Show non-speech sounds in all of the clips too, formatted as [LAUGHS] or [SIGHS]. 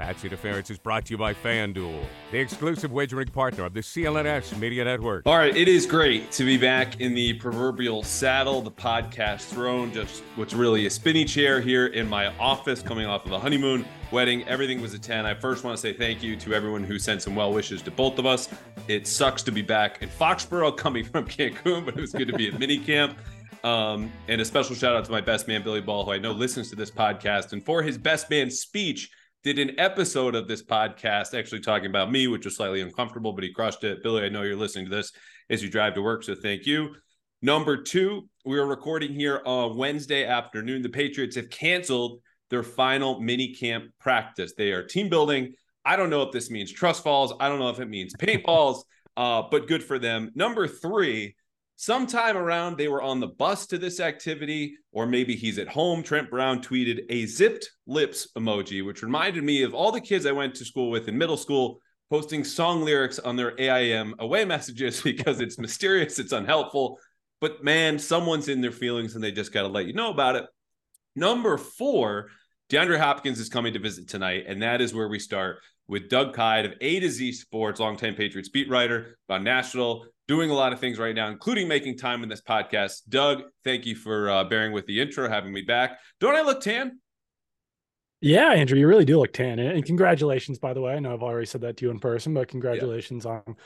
Pat's Interference is brought to you by FanDuel, the exclusive wagering partner of the CLNS Media Network. All right, it is great to be back in the proverbial saddle, the podcast throne, just what's really a spinny chair here in my office coming off of a honeymoon wedding. Everything was a 10. I first want to say thank you to everyone who sent some well wishes to both of us. It sucks to be back in Foxborough coming from [LAUGHS] Cancun, but it was good to be at minicamp. Um, and a special shout out to my best man, Billy Ball, who I know listens to this podcast. And for his best man speech, did an episode of this podcast actually talking about me, which was slightly uncomfortable, but he crushed it. Billy, I know you're listening to this as you drive to work, so thank you. Number two, we are recording here on Wednesday afternoon. The Patriots have canceled their final mini camp practice. They are team building. I don't know if this means trust falls. I don't know if it means paintballs, uh, but good for them. Number three, sometime around they were on the bus to this activity, or maybe he's at home. Trent Brown tweeted a zipped lips emoji, which reminded me of all the kids I went to school with in middle school posting song lyrics on their AIM away messages [LAUGHS] because it's mysterious, it's unhelpful. But man, someone's in their feelings and they just got to let you know about it. Number four, DeAndre Hopkins is coming to visit tonight, and that is where we start with Doug Kyed of A to Z Sports, longtime Patriots beat writer about National, doing a lot of things right now, including making time in this podcast. Doug, thank you for uh, bearing with the intro, having me back. Don't I look tan? Yeah, Andrew, you really do look tan. And congratulations, by the way. I know I've already said that to you in person, but congratulations yeah. on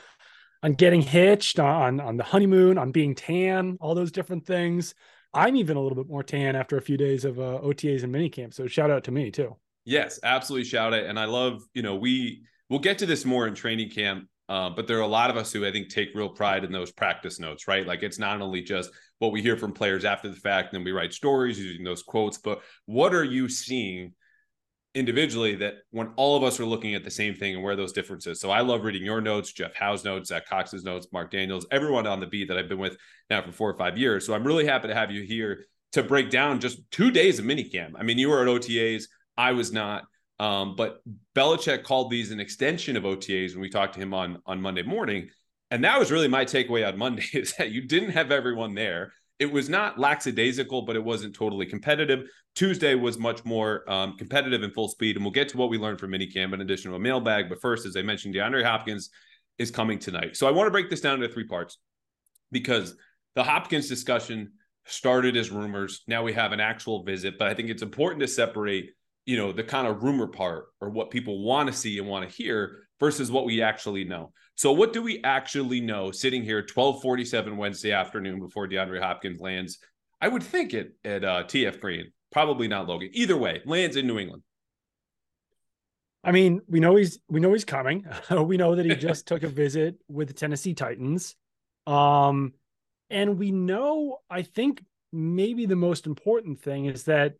on getting hitched, on on the honeymoon, on being tan, all those different things. I'm even a little bit more tan after a few days of uh, OTAs and minicamp. So shout out to me too. Yes, absolutely shout it. And I love, you know, we we'll get to this more in training camp, uh, but there are a lot of us who I think take real pride in those practice notes, right? Like it's not only just what we hear from players after the fact, and then we write stories using those quotes, but what are you seeing individually that when all of us are looking at the same thing and where those differences. So I love reading your notes, Jeff Howe's notes, Zach Cox's notes, Mark Daniels, everyone on the beat that I've been with now for four or five years. So I'm really happy to have you here to break down just two days of minicamp. I mean, you were at OTAs, I was not. Um, but Belichick called these an extension of OTAs when we talked to him on on Monday morning. And that was really my takeaway on Monday [LAUGHS] is that you didn't have everyone there it was not lackadaisical, but it wasn't totally competitive. Tuesday was much more um, competitive and full speed. And we'll get to what we learned from minicamp in addition to a mailbag. But first, as I mentioned, DeAndre Hopkins is coming tonight. So I want to break this down into three parts because the Hopkins discussion started as rumors. Now we have an actual visit, but I think it's important to separate, you know, the kind of rumor part or what people want to see and want to hear versus what we actually know. So what do we actually know sitting here 1247 Wednesday afternoon before DeAndre Hopkins lands? I would think it at uh, TF Green, probably not Logan. Either way, lands in New England. I mean, we know he's we know he's coming. [LAUGHS] we know that he just took a visit with the Tennessee Titans. Um and we know I think maybe the most important thing is that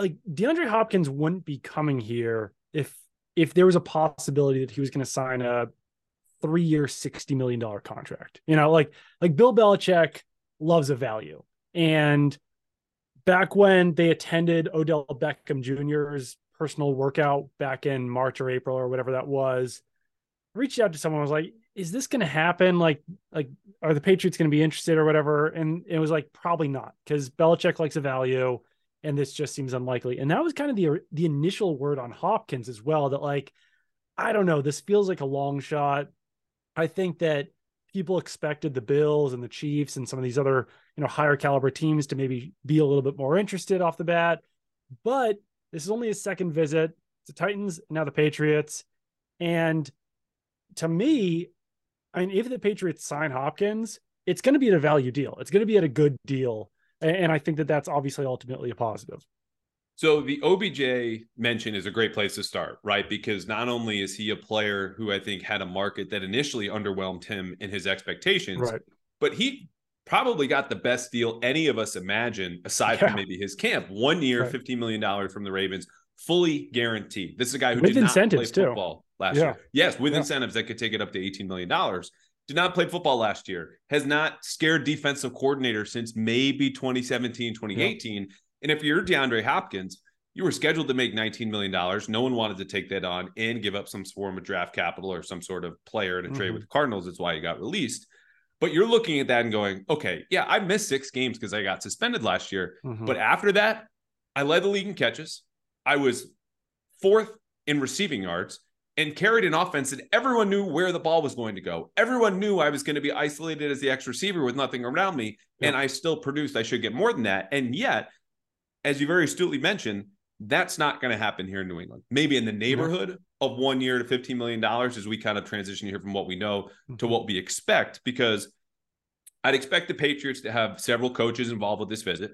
like DeAndre Hopkins wouldn't be coming here if if there was a possibility that he was going to sign a three year, $60 million contract. You know, like, like Bill Belichick loves a value. And back when they attended Odell Beckham Jr.'s personal workout back in March or April or whatever that was, I reached out to someone, was like, is this going to happen? Like, like, are the Patriots going to be interested or whatever? And it was like, probably not, because Belichick likes a value, and this just seems unlikely. And that was kind of the the initial word on Hopkins as well. That like, I don't know, this feels like a long shot. I think that people expected the Bills and the Chiefs and some of these other, you know, higher caliber teams to maybe be a little bit more interested off the bat. But this is only his second visit. The Titans, now the Patriots. And to me, I mean, if the Patriots sign Hopkins, it's going to be at a value deal. It's going to be at a good deal. And I think that that's obviously ultimately a positive. So the OBJ mention is a great place to start, right? Because not only is he a player who I think had a market that initially underwhelmed him in his expectations, right. but he probably got the best deal any of us imagine, aside yeah. from maybe his camp. One year, right. $15 million from the Ravens, fully guaranteed. This is a guy who with did not play football too. last yeah. year. Yes, with yeah. incentives that could take it up to $18 million. Did not play football last year, has not scared defensive coordinator since maybe 2017, 2018. And if you're DeAndre Hopkins, you were scheduled to make $19 million. No one wanted to take that on and give up some form of draft capital or some sort of player in a mm-hmm. trade with the Cardinals. That's why he got released. But you're looking at that and going, okay, yeah, I missed six games because I got suspended last year. Mm-hmm. But after that, I led the league in catches. I was fourth in receiving yards and carried an offense that everyone knew where the ball was going to go. Everyone knew I was going to be isolated as the X receiver with nothing around me, yeah. and I still produced. I should get more than that. And yet, as you very astutely mentioned, that's not going to happen here in New England. Maybe in the neighborhood of one year to $15 million as we kind of transition here from what we know to mm-hmm. what we expect, because I'd expect the Patriots to have several coaches involved with this visit.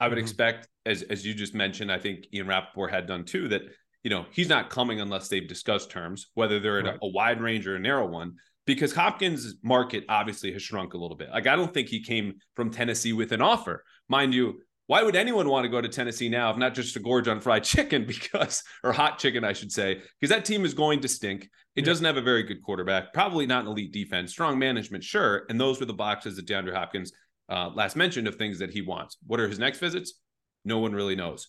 I would mm-hmm. expect, as as you just mentioned, I think Ian Rapoport had done too, that you know he's not coming unless they've discussed terms, whether they're right. a, a wide range or a narrow one. Because Hopkins' market obviously has shrunk a little bit. Like I don't think he came from Tennessee with an offer, mind you why would anyone want to go to Tennessee now if not just to gorge on fried [LAUGHS] chicken because or hot chicken I should say because that team is going to stink. It yeah. doesn't have a very good quarterback, probably not an elite defense, strong management, sure, and those were the boxes that DeAndre Hopkins uh, last mentioned of things that he wants. What are his next visits? No one really knows.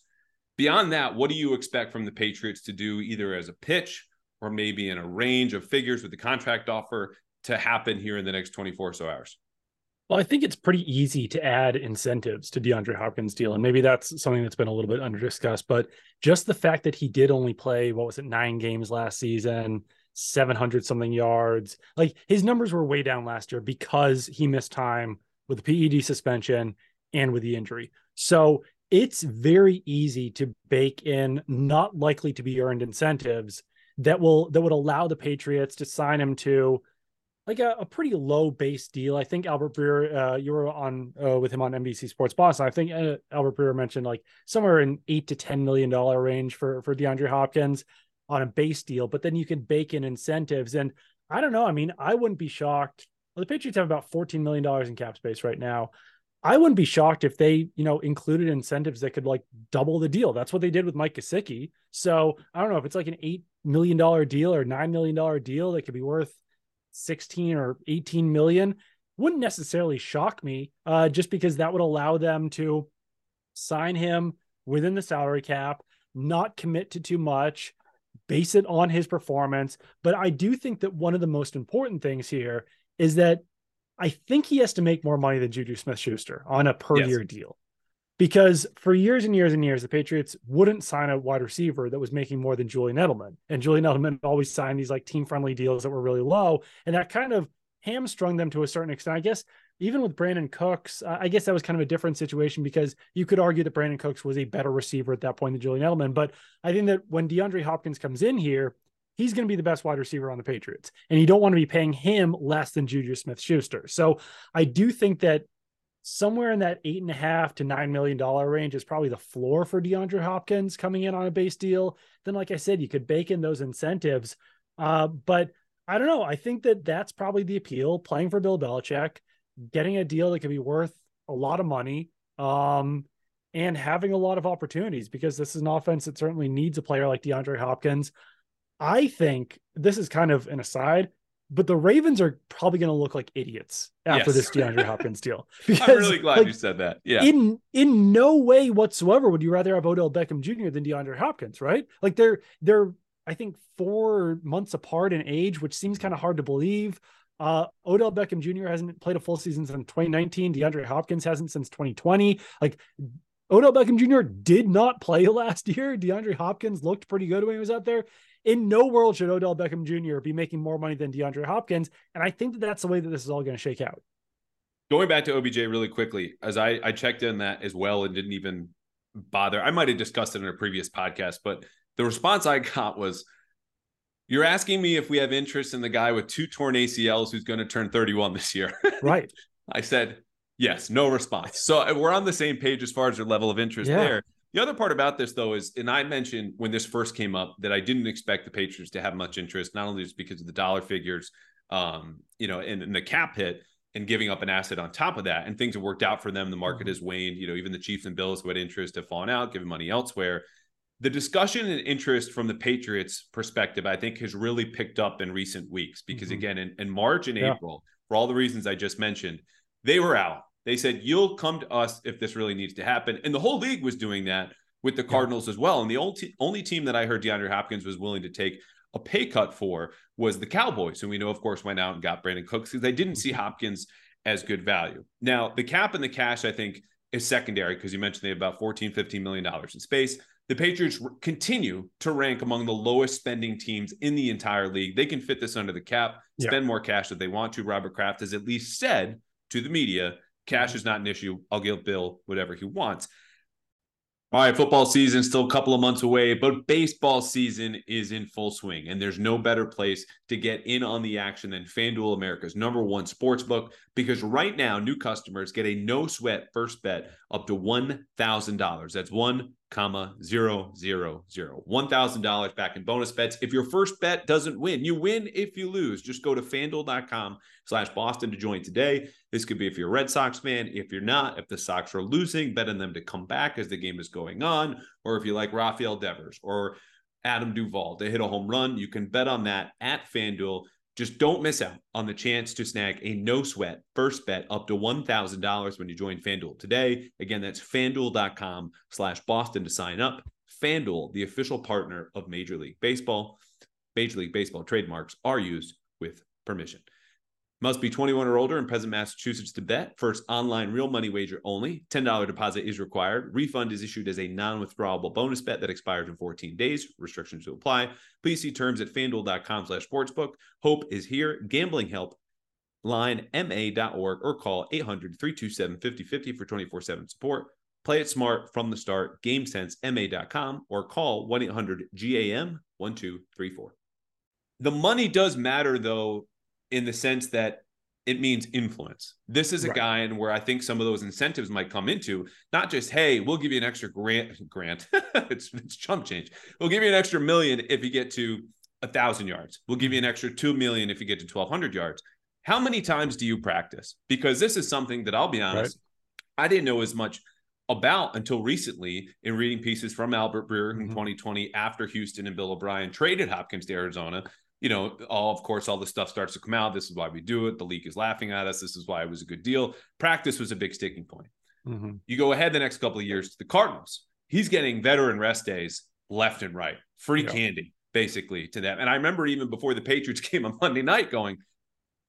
Beyond that, what do you expect from the Patriots to do either as a pitch or maybe in a range of figures with the contract offer to happen here in the next 24 or so hours? Well, I think it's pretty easy to add incentives to DeAndre Hopkins' deal. And maybe that's something that's been a little bit under discussed. But just the fact that he did only play, what was it, nine games last season, 700 something yards, like his numbers were way down last year because he missed time with the PED suspension and with the injury. So it's very easy to bake in not likely to be earned incentives that will that would allow the Patriots to sign him to like a, a pretty low base deal. I think Albert Breer, uh, you were on uh, with him on NBC Sports Boston. I think uh, Albert Breer mentioned like somewhere in eight to ten million dollar range for for DeAndre Hopkins on a base deal, but then you can bake in incentives. And I don't know. I mean, I wouldn't be shocked. Well, the Patriots have about fourteen million dollars in cap space right now. I wouldn't be shocked if they, you know, included incentives that could like double the deal. That's what they did with Mike Gesicki. So I don't know if it's like an eight million dollar deal or nine million dollar deal that could be worth 16 or 18 million wouldn't necessarily shock me uh, just because that would allow them to sign him within the salary cap, not commit to too much, base it on his performance. But I do think that one of the most important things here is that I think he has to make more money than Juju Smith Schuster on a per year deal because for years and years and years, the Patriots wouldn't sign a wide receiver that was making more than Julian Edelman. And Julian Edelman always signed these like team friendly deals that were really low. And that kind of hamstrung them to a certain extent. I guess even with Brandin Cooks, I guess that was kind of a different situation because you could argue that Brandin Cooks was a better receiver at that point than Julian Edelman. But I think that when DeAndre Hopkins comes in here, he's going to be the best wide receiver on the Patriots. And you don't want to be paying him less than Juju Smith Schuster. So I do think that somewhere in that eight and a half to nine million dollar range is probably the floor for DeAndre Hopkins coming in on a base deal. Then, like I said, you could bake in those incentives. Uh, but I don't know. I think that that's probably the appeal. Playing for Bill Belichick, getting a deal that could be worth a lot of money, um, and having a lot of opportunities because this is an offense that certainly needs a player like DeAndre Hopkins. I think this is kind of an aside but the Ravens are probably going to look like idiots after yes. this DeAndre [LAUGHS] Hopkins deal. Because, [LAUGHS] I'm really glad like, you said that. Yeah. In in no way whatsoever would you rather have Odell Beckham Jr. than DeAndre Hopkins, right? Like they're they're I think four months apart in age, which seems kind of hard to believe. Uh, Odell Beckham Jr. hasn't played a full season since 2019. DeAndre Hopkins hasn't since 2020. Like Odell Beckham Jr. did not play [LAUGHS] last year. DeAndre Hopkins looked pretty good when he was out there in no world should Odell Beckham Jr. be making more money than DeAndre Hopkins. And I think that that's the way that this is all going to shake out. Going back to OBJ really quickly, as I, I checked in that as well and didn't even bother. I might have discussed it in a previous podcast, but the response I [LAUGHS] got was, you're asking me if we have interest in the guy with two torn ACLs who's going to turn 31 this year. Right. [LAUGHS] I said, yes, no response. So uh, we're on the same page as far as your level of interest yeah. there. The other part about this, though, is, and I mentioned when this first came up that I didn't expect the Patriots to have much interest, not only just because of the dollar figures, um, you know, and, and, the cap hit and giving up an asset on top of that. And things have worked out for them. The market mm-hmm. has waned. You know, even the Chiefs and Bills who had interest have fallen out, given money elsewhere. The discussion and interest from the Patriots' perspective, I think, has really picked up in recent weeks because, mm-hmm. again, in, in, March and yeah. April, for all the reasons I just mentioned, they were out they said, You'll come to us if this really needs to happen. And the whole league was doing that with the Cardinals yeah. as well. And the only, only team that I heard DeAndre Hopkins was willing to take a pay cut for was the Cowboys. And we know, of course, went out and got Brandin Cooks because they didn't see mm-hmm. Hopkins as good value. Now, the cap and the cash, I think, is secondary because you mentioned they have about 14, 15 million dollars in space. the Patriots continue to rank among the lowest spending teams in the entire league. They can fit this under the cap, spend yeah. more cash if they want to. Robert Kraft has at least said to the media, cash is not an issue. I'll give Bill whatever he wants. All right, football season still a couple of months away, but baseball season is in full swing, and there's no better place to get in on the action than FanDuel America's number one sports book. Because right now, new customers get a no sweat first bet up to one thousand dollars. That's one comma zero zero zero. One thousand dollars back in bonus bets. If your first bet doesn't win, you win if you lose. Just go to fanduel.com slash Boston to join today. This could be if you're a Red Sox fan. If you're not, if the Sox are losing, bet on them to come back as the game is going on. Or if you like Rafael Devers or Adam Duvall to hit a home run, you can bet on that at FanDuel. Just don't miss out on the chance to snag a no sweat first bet up to $1,000 when you join FanDuel today. Again, that's fanduel.com slash Boston to sign up. FanDuel, the official partner of Major League Baseball. Major League Baseball trademarks are used with permission. Must be 21 or older in present Massachusetts to bet. First online real money wager only. $10 deposit is required. Refund is issued as a non withdrawable bonus bet that expires in 14 days. Restrictions to apply. Please see terms at fanduel.com slash sportsbook. Hope is here. Gambling help. Line ma.org or call 800 327 5050 for 24 7 support. Play it smart from the start. GameSenseMA.com or call 1 800 GAM 1234. The money does matter, though, in the sense that it means influence. This is a right. guy and where I think some of those incentives might come into not just, hey, we'll give you an extra grant, grant. [LAUGHS] it's, it's chump change. We'll give you an extra million if you get to a thousand yards. We'll give you an extra 2 million if you get to 1200 yards. How many times do you practice? Because this is something that I'll be honest, right. I didn't know as much about until recently in reading pieces from Albert Breer in mm-hmm. 2020 after Houston and Bill O'Brien traded Hopkins to Arizona you know, all of course, all the stuff starts to come out. This is why we do it. The league is laughing at us. This is why it was a good deal. Practice was a big sticking point. Mm-hmm. You go ahead the next couple of years to the Cardinals. He's getting veteran rest days left and right, free yeah. candy basically to them. And I remember even before the Patriots [LAUGHS] came on Monday night, going,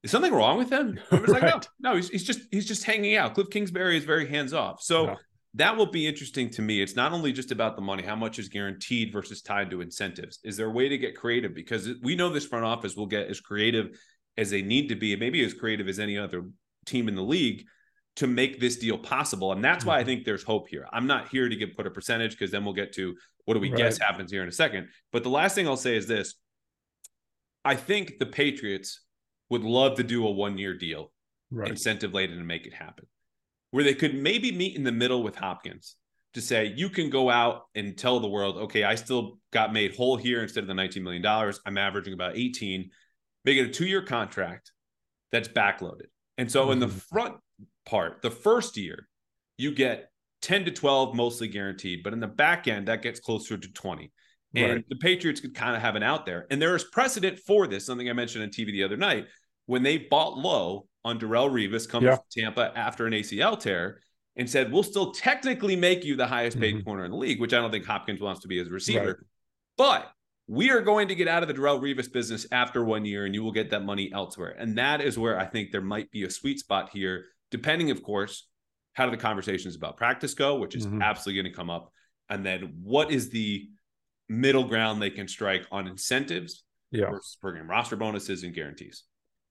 "Is something wrong with him?" I was [LAUGHS] right. like, "No, no, he's, he's just he's just hanging out." Cliff Kingsbury is very hands off. So yeah that will be interesting to me. It's not only just about the money, how much is guaranteed versus tied to incentives. Is there a way to get creative? Because we know this front office will get as creative as they need to be, and maybe as creative as any other team in the league to make this deal possible. And that's why I mm-hmm. think there's hope here. I'm not here to give put a percentage because then we'll get to what do we right. guess happens here in a second. But the last thing I'll say is this I think the Patriots would love to do a one year deal, right. incentive laden to make it happen where they could maybe meet in the middle with Hopkins to say, you can go out and tell the world, okay, I still got made whole here instead of the $19 million. I'm averaging about 18. Make it a two year contract that's backloaded. And so mm-hmm. in the mm-hmm. front part, the first year, you get 10 to 12 mostly guaranteed, but in the back end, that gets closer to 20. And right. the Patriots could kind of have an out there. And there is precedent for this, something I mentioned on TV the other night. When they bought low, on Darrelle Revis coming yeah. from Tampa after an ACL tear and said, We'll still technically make you the highest paid mm-hmm. corner in the league, which I don't think Hopkins wants to be as a receiver. Right. But we are going to get out of the Darrelle Revis business after one year and you will get that money elsewhere. And that is where I think there might be a sweet spot here, depending, of course, how do the conversations about practice go, which is mm-hmm. absolutely going to come up. And then what is the middle ground they can strike on incentives yeah. versus per-game roster bonuses and guarantees?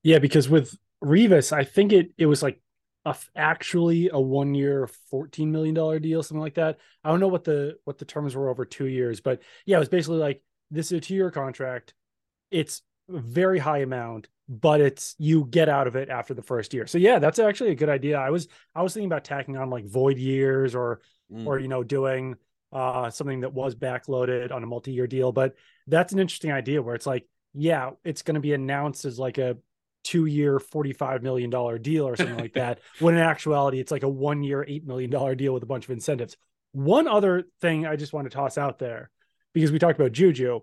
Yeah, because with Revis, I think it it was like a, actually a one year, fourteen million dollar deal, something like that. I don't know what the what the terms were over two years, but yeah, it was basically like this is a two year contract. It's a very high amount, but it's you get out of it after the first year. So yeah, that's actually a good idea. I was I was thinking about tacking on like void years or mm. or you know doing uh something that was backloaded on a multi year deal, but that's an interesting idea where it's like yeah, it's going to be announced as like a two year, $45 million deal or something like [LAUGHS] that. When in actuality, it's like a one year, $8 million deal with a bunch of incentives. One other thing I just want to toss out there, because we talked about Juju.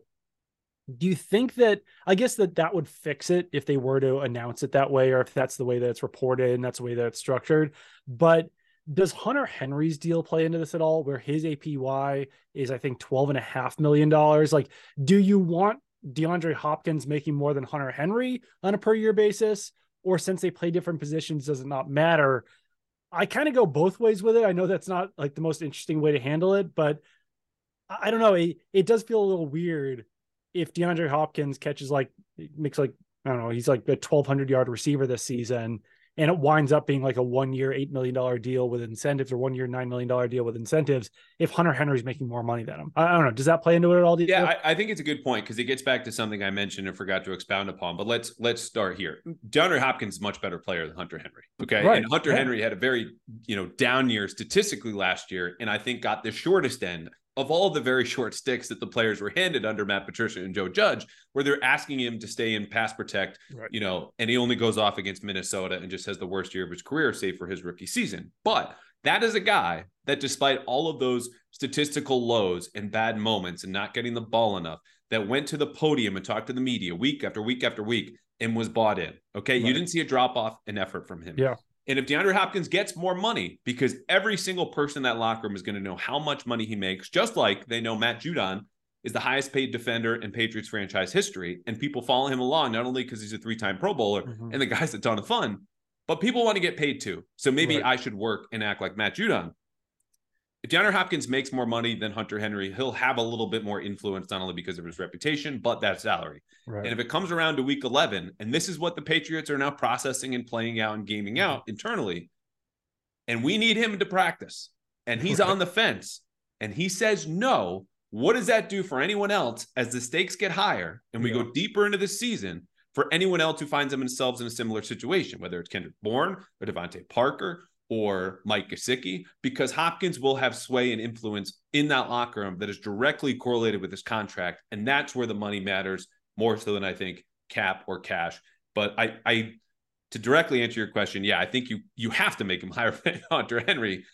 Do you think that, I guess that that would fix it if they were to announce it that way, or if that's the way that it's reported and that's the way that it's structured? But does Hunter Henry's deal play into this at all where his APY is, I think, $12.5 million? Like, do you want DeAndre Hopkins making more than Hunter Henry on a per year basis, or since they play different positions, does it not matter? I kind of go both ways with it. I know that's not like the most interesting way to handle it, but I don't know. It, it does feel a little weird if DeAndre Hopkins catches like makes like I don't know, he's like a 1200 yard receiver this season and it winds up being like a one year, $8 million deal with incentives or one year, $9 million deal with incentives if Hunter Henry's making more money than him. I, don't know. Does that play into it at all? Yeah, I, I, think it's a good point because it gets back to something I mentioned and forgot to expound upon. But let's let's start here. DeAndre Hopkins is much better player than Hunter Henry. Okay. Right. And Hunter yeah. Henry had a very, you know, down year statistically last year. And I think got the shortest end of all the very short sticks that the players were handed under Matt Patricia and Joe Judge, where they're asking him to stay in pass protect, right. you know, and he only goes off against Minnesota and just has the worst year of his career, save for his rookie season. But that is a guy that, despite all of those statistical lows and bad moments and not getting the ball enough, that went to the podium and talked to the media week after week after week and was bought in. Okay. Right. You didn't see a drop off in effort from him. Yeah. And if DeAndre Hopkins gets more money, because every single person in that locker room is going to know how much money he makes, just like they know Matt Judon is the highest paid defender in Patriots franchise history. And people follow him along, not only because he's a three time Pro Bowler mm-hmm. and the guy's a ton of fun, but people want to get paid too. So maybe right. I should work and act like Matt Judon if DeAndre Hopkins makes more money than Hunter Henry, he'll have a little bit more influence, not only because of his reputation, but that salary. Right. And if it comes around to week 11, and this is what the Patriots are now processing and playing out and gaming out mm-hmm. internally, and we need him to practice, and he's right. on the fence, and he says no, what does that do for anyone else as the stakes get higher and we yeah. go deeper into the season? For anyone else who finds themselves in a similar situation, whether it's Kendrick Bourne or DeVante Parker or Mike Gesicki because Hopkins will have sway and influence in that locker room that is directly correlated with his contract. And that's where the money matters more so than I think cap or cash. But I, I, to directly answer your question, yeah, I think you you have to make him [LAUGHS] higher than Hunter Henry.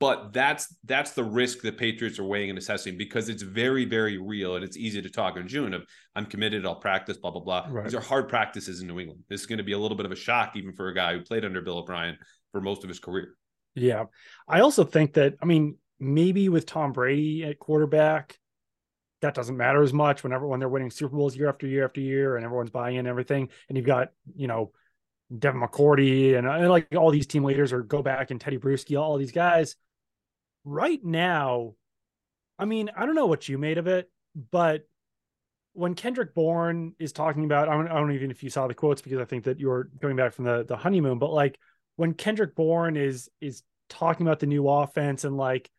But that's that's the risk the Patriots are weighing and assessing because it's very, very real and it's easy to talk in June of I'm committed, I'll practice, blah, blah, blah. Right. These are hard practices in New England. This is going to be a little bit of a shock, even for a guy who played under Bill O'Brien for most of his career. Yeah. I also think that, I mean, maybe with Tom Brady at quarterback, that doesn't matter as much whenever when they're winning Super Bowls year after year after year and everyone's buying in everything. And you've got, you know, Devin McCourty and, and like all these team leaders or go back and Tedy Bruschi, all these guys. Right now, I mean, I don't know what you made of it, but when Kendrick Bourne is talking about, I don't, I don't even if you saw the quotes because I think that you were coming back from the the honeymoon, but like when Kendrick Bourne is is talking about the new offense and like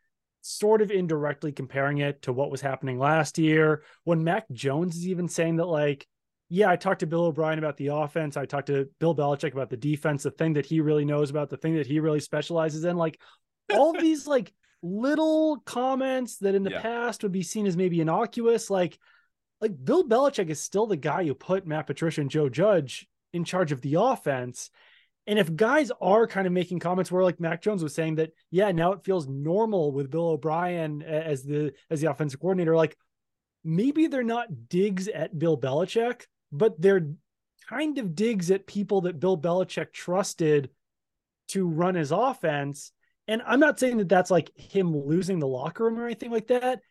sort of indirectly comparing it to what was happening last year, when Mac Jones is even saying that like, yeah, I talked to Bill O'Brien about the offense, I talked to Bill Belichick about the defense, the thing that he really knows about, the thing that he really specializes in, like all [LAUGHS] these like little comments that in the yeah. past would be seen as maybe innocuous, like like Bill Belichick is still the guy who put Matt Patricia and Joe Judge in charge of the offense. And if guys are kind of making comments where like Mac Jones was saying that, yeah, now it feels normal with Bill O'Brien as the as the offensive coordinator, like maybe they're not digs at Bill Belichick, but they're kind of digs at people that Bill Belichick trusted to run his offense. And I'm not saying that that's like him losing the locker room or anything like that,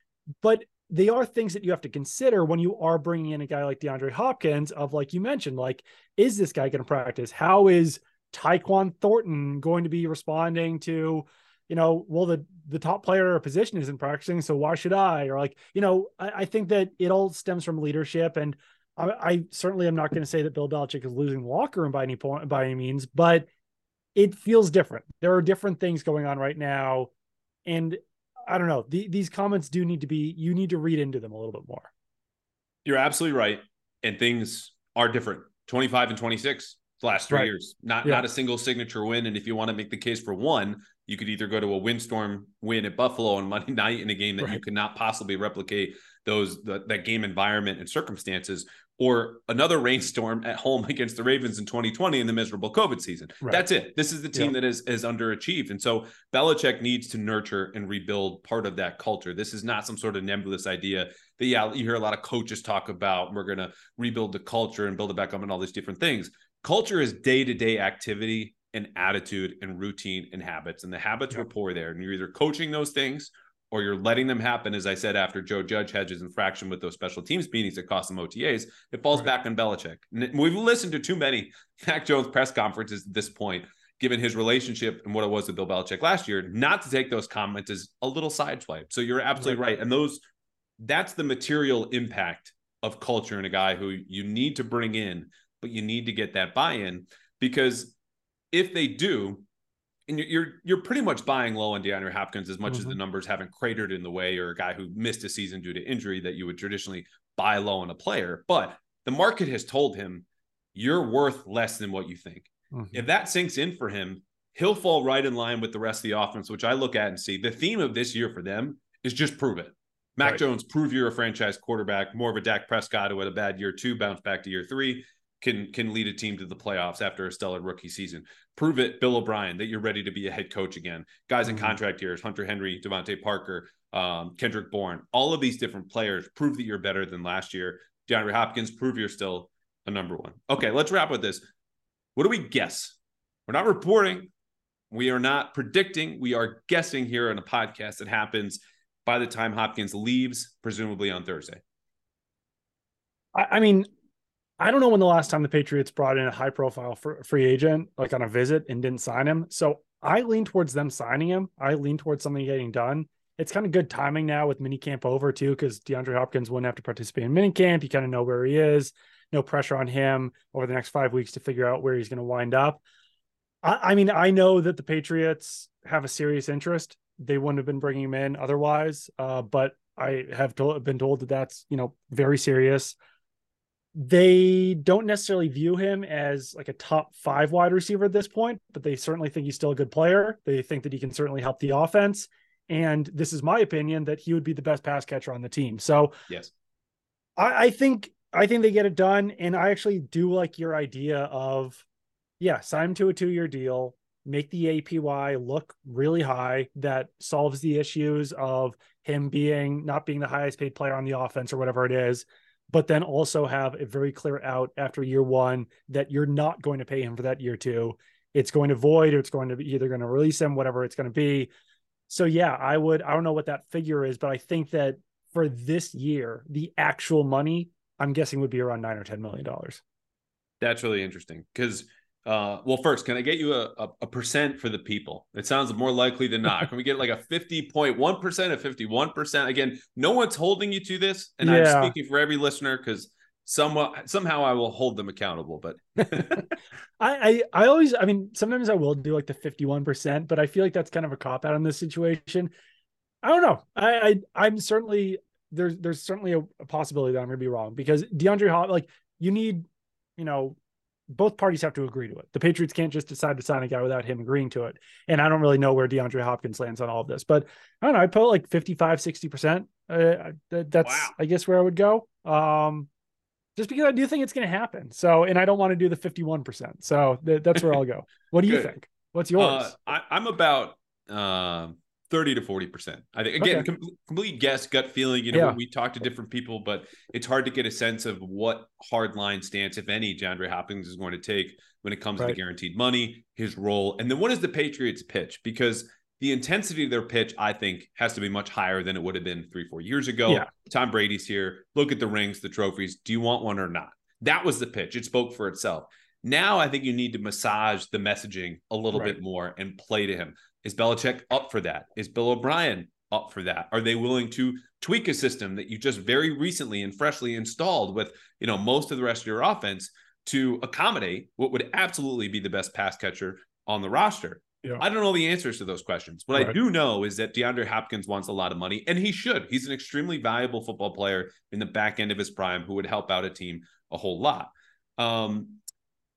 but they are things that you have to consider when you are bringing in a guy like DeAndre Hopkins of like you mentioned like is this guy going to practice how is Tyquan Thornton going to be responding to, you know, well, the the top player or position isn't practicing, so why should I? Or like, you know, I, I think that it all stems from leadership, and I, I certainly am not going to say that Bill Belichick is losing the locker room by any point by any means, but it feels different. There are different things going on right now, and I don't know. The, these comments do need to be. You need to read into them a little bit more. You're absolutely right, and things are different. 25 and 26 last three right. years. Not yeah. not a single signature win. And if you want to make the case for one, you could either go to a windstorm win at Buffalo on Monday [LAUGHS] night in a game that right. you could not possibly replicate those the, that game environment and circumstances, or another [LAUGHS] rainstorm at home against the Ravens in 2020 in the miserable COVID season. Right. That's it. This is the team that is is underachieved, and so Belichick needs to nurture and rebuild part of that culture. This is not some sort of nebulous idea that yeah you hear a lot of coaches talk about. We're going to rebuild the culture and build it back up and all these different things culture is day-to-day activity and attitude and routine and habits and the habits yep. were poor there and you're either coaching those things or you're letting them happen as i said after joe judge hedges infraction with those special teams meetings that cost them otas it falls right. back on Belichick. And we've listened to too many [LAUGHS] mac jones press conferences at this point given his relationship and what it was with bill belichick last year not to take those comments as a little sideswipe so you're absolutely right, right. and those that's the material impact of culture in a guy who you need to bring in, but you need to get that buy-in because if they do, and you're you're pretty much buying low on DeAndre Hopkins as much mm-hmm. as the mm-hmm. numbers haven't cratered in the way or a guy who missed a season due to injury that you would traditionally buy low on a player. But the market has told him you're worth less than what you think. Mm-hmm. If that sinks in for him, he'll fall right in line with the rest of the offense, which I look at and see the theme of this year for them is just prove it. Mac right. Jones, prove you're a franchise quarterback, more of a Dak Prescott who had a bad year two, bounce back to year three, can can lead a team to the playoffs after a stellar rookie season. Prove it, Bill O'Brien, that you're ready to be a head coach again. Guys mm-hmm. in contract years, Hunter Henry, DeVante Parker, um, Kendrick Bourne, all of these different players prove that you're better than last year. DeAndre Hopkins, prove you're still a number one. Okay, let's wrap with this. What do we guess? We're not reporting. We are not predicting. We are guessing here on a podcast that happens by the time Hopkins leaves, presumably on Thursday. I, I mean, I don't know when the last time the Patriots brought in a high profile free agent, like on a visit and didn't sign him. So I lean towards them signing him. I lean towards something getting done. It's kind of good timing now with minicamp over too, because DeAndre Hopkins wouldn't have to participate in minicamp. You kind of know where he is no pressure on him over the next five weeks to figure out where he's going to wind up. I, I, mean, I know that the Patriots have a serious interest. They wouldn't have been bringing him in otherwise, uh, but I have to, been told that that's you know very serious. They don't necessarily view him as like a top five wide receiver at this point, but they certainly think he's still a good player. They think that he can certainly help the offense. And this is my opinion that he would be the best pass catcher on the team. So, yes, I, I think I think they get it done. And I actually do like your idea of, yeah, sign him to a two year deal, make the APY look really high. That solves the issues of him being not being the highest paid player on the offense or whatever it is. But then also have a very clear out after year one that you're not going to pay him for that year two. It's going to void or it's going to be either going to release him, whatever it's going to be. So yeah, I would, I don't know what that figure is, but I think that for this year, the actual money I'm guessing would be around nine or ten million dollars. That's really interesting because, uh, well, first, can I get you a, a, a, percent for the people? It sounds more likely than not. Can we get like a fifty point one percent, a fifty one percent? Again, no one's holding you to this, and yeah. I'm speaking for every listener because somewhat somehow I will hold them accountable. But [LAUGHS] [LAUGHS] I, I I always, I mean, sometimes I will do like the fifty one percent, but I feel like that's kind of a cop out in this situation. I don't know. I, I I'm certainly there's there's certainly a, a possibility that I'm going to be wrong because DeAndre Hop, like you need, you know, both parties have to agree to it. The Patriots can't just decide to sign a guy without him agreeing to it. And I don't really know where DeAndre Hopkins lands on all of this, but I don't know. I put like 55, 60%. Uh, that's, wow. I guess, where I would go. Um, just because I do think it's going to happen. So, and I don't want to do the 51%. So th- that's where I'll go. What do you think? What's yours? Uh, I, am about, um, 30 to 40 percent i think again okay. com- complete guess gut feeling you know yeah. we talk to different people but it's hard to get a sense of what hard line stance if any DeAndre Hopkins is going to take when it comes right. to the guaranteed money his role and then what is the patriots pitch because the intensity of their pitch i think has to be much higher than it would have been three four years ago yeah. tom brady's here look at the rings the trophies do you want one or not that was the pitch it spoke for itself now I think you need to massage the messaging a little right. bit more and play to him. Is Belichick up for that? Is Bill O'Brien up for that? Are they willing to tweak a system that you just very recently and freshly installed with, you know, most of the rest of your offense to accommodate what would absolutely be the best pass catcher on the roster? Yeah. I don't know the answers to those questions. What right. I do know is that DeAndre Hopkins wants a lot of money, and he should. He's an extremely valuable football player in the back end of his prime who would help out a team a whole lot. Um,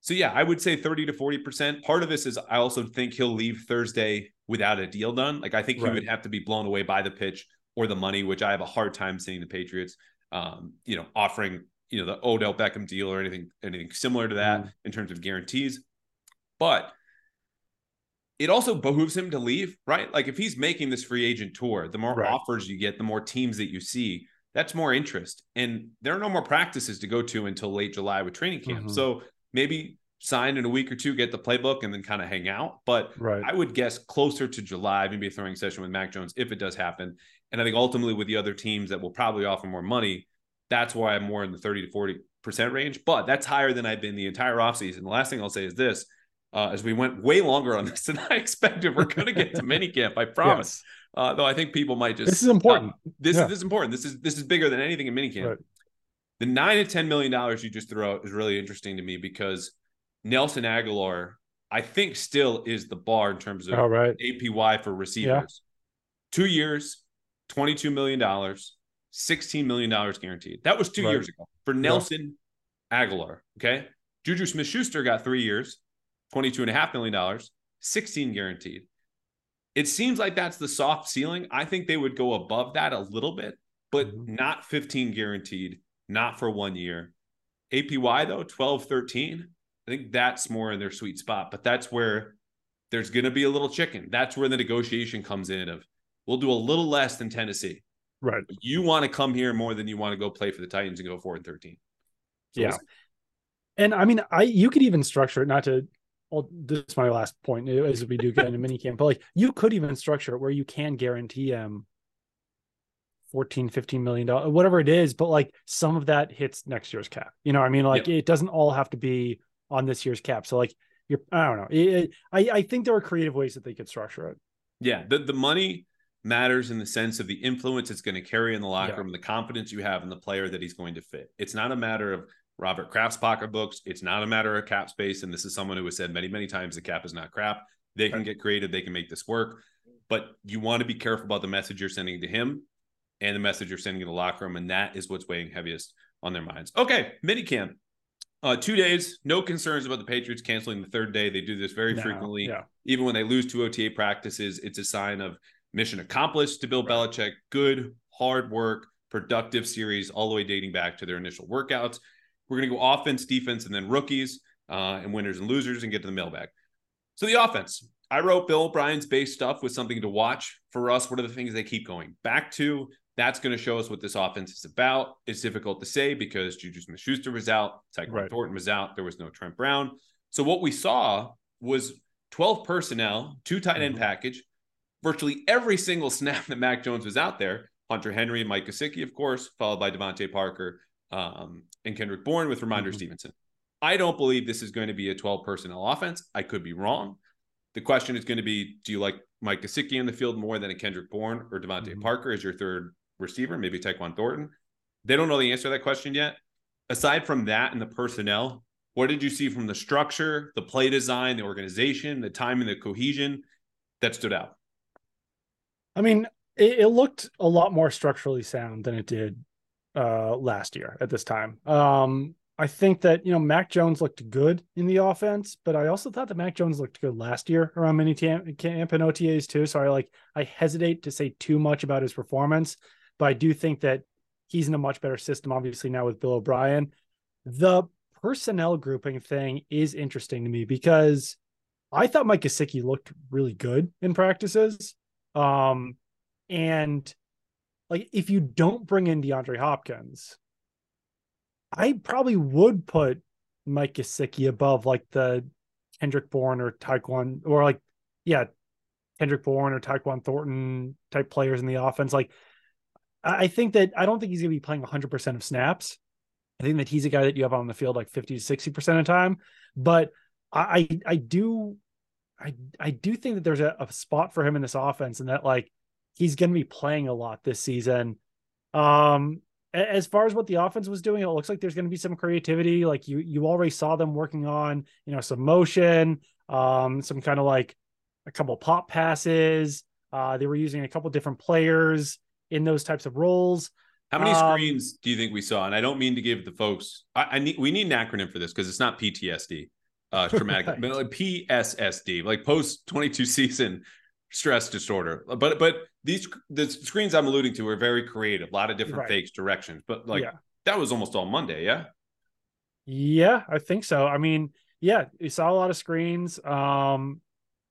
so yeah, I would say 30 to 40%. Part of this is I also think he'll leave Thursday without a deal done. Like I think right. he would have to be blown away by the pitch or the money, which I have a hard time seeing the Patriots um, you know, offering, you know, the Odell Beckham deal or anything anything similar to that mm. in terms of guarantees. But it also behooves him to leave, right? Like if he's making this free agent tour, the more right. offers you get, the more teams that you see, that's more interest. And there are no more practices to go to until late July with training camp. Mm-hmm. So maybe sign in a week or two, get the playbook, and then kind of hang out. But right. I would guess closer to July, maybe a throwing session with Mac Jones if it does happen. And I think ultimately with the other teams that will probably offer more money, that's why I'm more in the 30 to 40 percent range. But that's higher than I've been the entire offseason. The last thing I'll say is this uh, as we went way longer on this [LAUGHS] than I expected. We're going to get to minicamp, I promise. Yes. Uh, though I think people might just this is important. Uh, this, yeah. is, this is important. This is this is bigger than anything in minicamp. Right. The nine to ten million dollars you just threw out is really interesting to me because Nelson Agholor, I think, still is the bar in terms of oh, right. APY for receivers. Yeah. Two years, $22 million, $16 million guaranteed. That was two right. years ago for Nelson yeah. Agholor. Okay. Juju Smith Schuster got three years, $22.5 million, 16 guaranteed. It seems like that's the soft ceiling. I think they would go above that a little bit, but mm-hmm. not 15 guaranteed, not for one year. APY though, 12, 13. I think that's more in their sweet spot, but that's where there's going to be a little chicken. That's where the negotiation comes in of we'll do a little less than Tennessee. Right. But you want to come here more than you want to go play for the Titans and go 4 and 13. So yeah. And I mean, I you could even structure it not to well, this is my last point as we do get into mini camp, but like you could even structure it where you can guarantee him 14 15 million dollars whatever it is but like some of that hits next year's cap you know i mean like yep. it doesn't all have to be on this year's cap so like you're i don't know it, i i think there are creative ways that they could structure it yeah the, the money matters in the sense of the influence it's going to carry in the locker yeah. room the confidence you have in the player that he's going to fit it's not a matter of Robert Kraft's pocketbooks. It's not a matter of cap space. And this is someone who has said many, many times the cap is not crap. They can get creative, they can make this work. But you want to be careful about the message you're sending to him and the message you're sending to the locker room. And that is what's weighing heaviest on their minds. Okay, minicamp. Uh, two days, no concerns about the Patriots canceling the third day. They do this very no, frequently. Yeah. Even when they lose two OTA practices, it's a sign of mission accomplished to Bill right. Belichick. Good, hard work, productive series, all the way dating back to their initial workouts. We're going to go offense, defense, and then rookies uh, and winners and losers and get to the mailbag. So the offense, I wrote Bill O'Brien's base stuff with something to watch for us. What are the things they keep going back to? That's going to show us what this offense is about. It's difficult to say because Juju Smith Schuster was out, Tyquan right. Thornton was out, there was no Trent Brown. So what we saw was 12 personnel, two tight end mm-hmm. package, virtually every single [LAUGHS] snap that Mac Jones was out there. Hunter Henry Mike Gesicki, of course, followed by DeVante Parker um, and Kendrick Bourne with Rhamondre mm-hmm. Stevenson. I don't believe this is going to be a 12 personnel offense. I could be wrong. The question is going to be do you like Mike Gesicki in the field more than a Kendrick Bourne or DeVante mm-hmm. Parker as your third receiver, maybe Tyquan Thornton? They don't know the answer to that question yet. Aside from that and the personnel, what did you see from the structure, the play design, the organization, the time and the cohesion that stood out? I mean, it, it looked a lot more structurally sound than it did uh, last year at this time. Um, I think that you know Mac Jones looked good in the offense, but I also thought that Mac Jones looked good last year around mini camp, camp and OTAs too. So I like I hesitate to say too much about his performance, but I do think that he's in a much better system, obviously now with Bill O'Brien. The personnel grouping thing is interesting to me because I thought Mike Gesicki looked really good in practices. Um, and like if you don't bring in DeAndre Hopkins, I probably would put Mike Gesicki above like the Kendrick Bourne or Tyquan or like yeah, Kendrick Bourne or Tyquan Thornton type players in the offense. Like I think that I don't think he's gonna be playing 100 percent of snaps. I think that he's a guy that you have on the field like 50 to 60 percent of the time. But I I do I I do think that there's a, a spot for him in this offense and that like he's going to be playing a lot this season. Um, as far as what the offense was doing, it looks like there's going to be some creativity. Like you, you already saw them working on, you know, some motion, um, some kind of like a couple pop passes. Uh, they were using a couple different players in those types of roles. How many um, screens do you think we saw? And I don't mean to give the folks. I, I need we need an acronym for this because it's not PTSD, uh, [LAUGHS] traumatic, right. but like PSSD, like post twenty two [LAUGHS] season stress disorder. But but these the screens I'm alluding to are very creative, a lot of different right. fakes, directions. But like yeah. that was almost all Monday, yeah. Yeah, I think so. I mean, yeah, we saw a lot of screens. Um,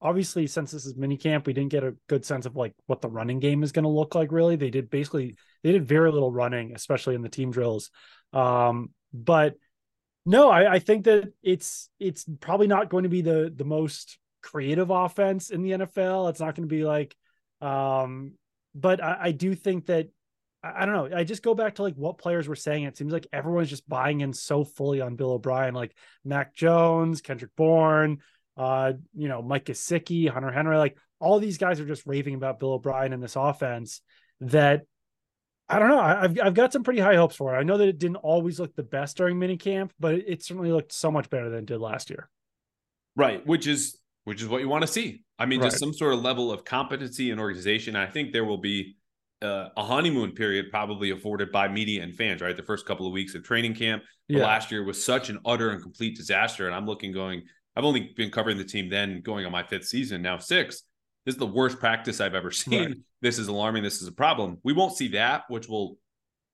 obviously, since this is mini camp, we didn't get a good sense of like what the running game is going to look like. Really, they did basically they did very little running, especially in the team drills. Um, but no, I, I think that it's it's probably not going to be the the most creative offense in the NFL. It's not going to be like, um, but I, I do think that I, I, don't know. I just go back to like what players were saying. It seems like everyone's just buying in so fully on Bill O'Brien, like Mac Jones, Kendrick Bourne, uh, you know, Mike Gesicki, Hunter Henry, like all these guys are just raving about Bill O'Brien and this offense that I don't know. I've I've got some pretty high hopes for it. I know that it didn't always look the best during minicamp, but it, certainly looked so much better than it did last year. Right, which is which is what you want to see. I mean, Right. just some sort of level of competency and organization. I think there will be uh, a honeymoon period probably afforded by media and fans. Right, the first couple of weeks of training camp. Yeah. Last year was such an utter and complete disaster, and I'm looking going. I've only been covering the team then, going on my fifth season now, six. This is the worst practice I've ever [LAUGHS] seen. Right. This is alarming. This is a problem. We won't see that, which will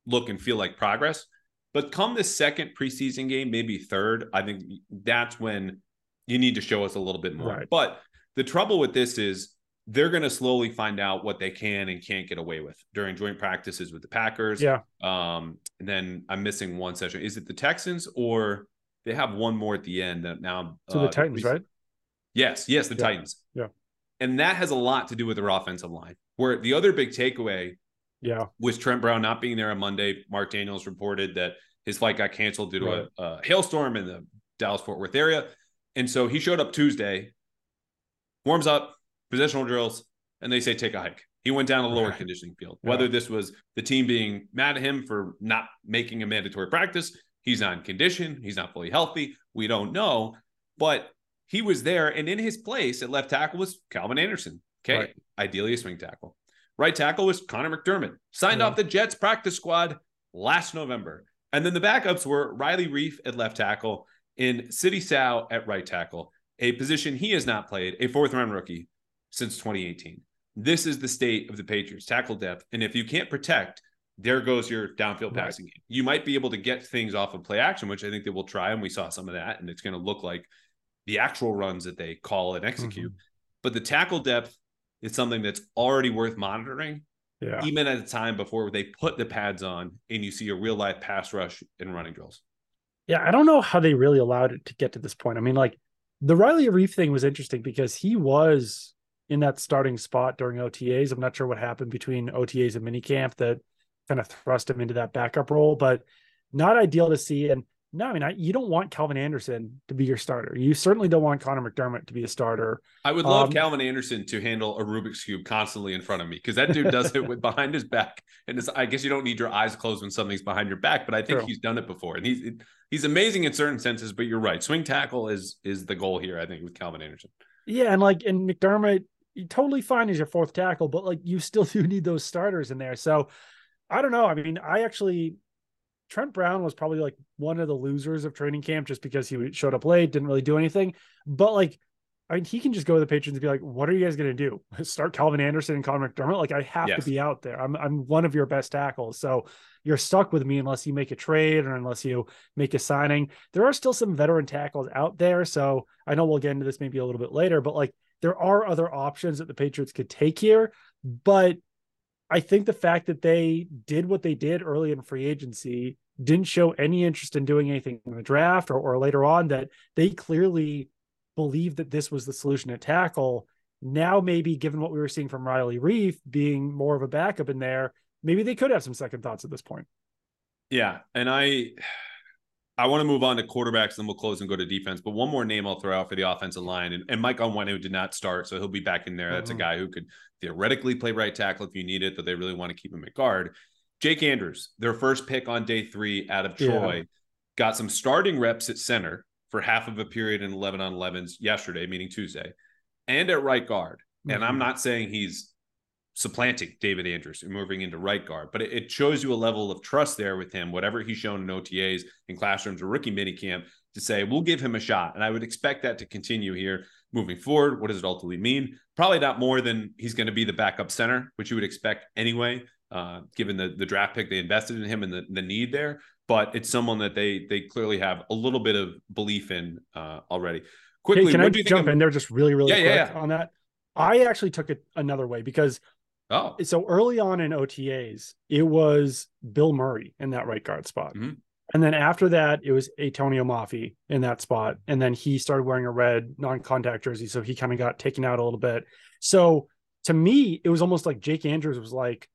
look and feel like progress. But come the second preseason game, maybe third, I think that's when you need to show us a little bit more. Right. But the trouble with this is they're going to slowly find out what they can and can't get away with during joint practices with the Packers. Yeah. Um, and then I'm missing one session. Is it the Texans or they have one more at the end that now? So uh, the Titans, right? Yes, yes, the Yeah. Titans. Yeah. And that has a lot to do with their offensive line. Where the other big takeaway Yeah. was Trent Brown not being there on Monday. Mark Daniels reported that his flight got canceled due to Right. a, a hailstorm in the Dallas Fort Worth area. And so he showed up Tuesday, warms up, positional drills, and they say take a hike. He went down a lower Right. conditioning field. Yeah. Whether this was the team being mad at him for not making a mandatory practice, he's not in condition, he's not fully healthy. We don't know. But he was there, and in his place at left tackle was Calvin Anderson. Okay. Right. Ideally a swing tackle. Right tackle was Conor McDermott, signed Yeah. off the Jets practice squad last November. And then the backups were Riley Reiff at left tackle and Sidy Sow at right tackle, a position he has not played, a fourth round rookie since 2018. This is the state of the Patriots tackle depth. And if you can't protect, there goes your downfield Right. passing game. You might be able to get things off of play action, which I think they will try. And we saw some of that. And it's going to look like the actual runs that they call and execute. Mm-hmm. But the tackle depth is something that's already worth monitoring Yeah. even at a time before they put the pads on and you see a real life pass rush and running drills. Yeah, I don't know how they really allowed it to get to this point. I mean, like the Riley Reiff thing was interesting because he was in that starting spot during OTAs. I'm not sure what happened between OTAs and minicamp that kind of thrust him into that backup role, but not ideal to see. And no, I mean, I, you don't want Calvin Anderson to be your starter. You certainly don't want Conor McDermott to be a starter. I would love Um, Calvin Anderson to handle a Rubik's cube constantly in front of me because that dude does it with [LAUGHS] behind his back. And it's, I guess you don't need your eyes closed when something's behind your back, but I think True. he's done it before. And he's he's amazing in certain senses. But you're right, swing tackle is is the goal here. I think with Calvin Anderson. Yeah, and like and McDermott, totally fine as your fourth tackle, but like you still [LAUGHS] do need those starters in there. So I don't know. I mean, I actually Trent Brown was probably like one of the losers of training camp just because he showed up late, didn't really do anything. But like, I mean, he can just go to the Patriots and be like, "What are you guys going to do? [LAUGHS] Start Calvin Anderson and Conor McDermott? Like, I have Yes. to be out there. I'm I'm one of your best tackles, so you're stuck with me unless you make a trade or unless you make a signing. There are still some veteran tackles out there, so I know we'll get into this maybe a little bit later, but like there are other options that the Patriots could take here, but I think the fact that they did what they did early in free agency didn't show any interest in doing anything in the draft or, or later on that they clearly believed that this was the solution to tackle. Now, maybe given what we were seeing from Riley Reiff being more of a backup in there, maybe they could have some second thoughts at this point. Yeah, and I I want to move on to quarterbacks, then we'll close and go to defense. But one more name I'll throw out for the offensive line, and, and Mike Onwenu did not start, so he'll be back in there. That's Mhm. a guy who could theoretically play right tackle if you need it, but they really want to keep him at guard. Jake Andrews, their first pick on day three out of Yeah. Troy, got some starting reps at center for half of a period in 11 on 11s yesterday, meaning Tuesday, and at right guard. And I'm Mhm. not saying he's supplanting David Andrews and moving into right guard, but it, it shows you a level of trust there with him, whatever he's shown in OTAs, in classrooms, or rookie minicamp, to say, we'll give him a shot. And I would expect that to continue here moving forward. What does it ultimately mean? Probably not more than he's going to be the backup center, which you would expect anyway, uh, given the, the draft pick they invested in him and the, the need there. But it's someone that they they clearly have a little bit of belief in uh, already. Quickly, Hey, can I what do you jump of- in there just really, really Yeah, yeah, quick yeah. on that? I actually took it another way because Oh, so early on in OTAs, it was Bill Murray in that right guard spot. Mhm. And then after that, it was Atonio Mafi in that spot. And then he started wearing a red non contact jersey. So he kind of got taken out a little bit. So to me, it was almost like Jake Andrews was like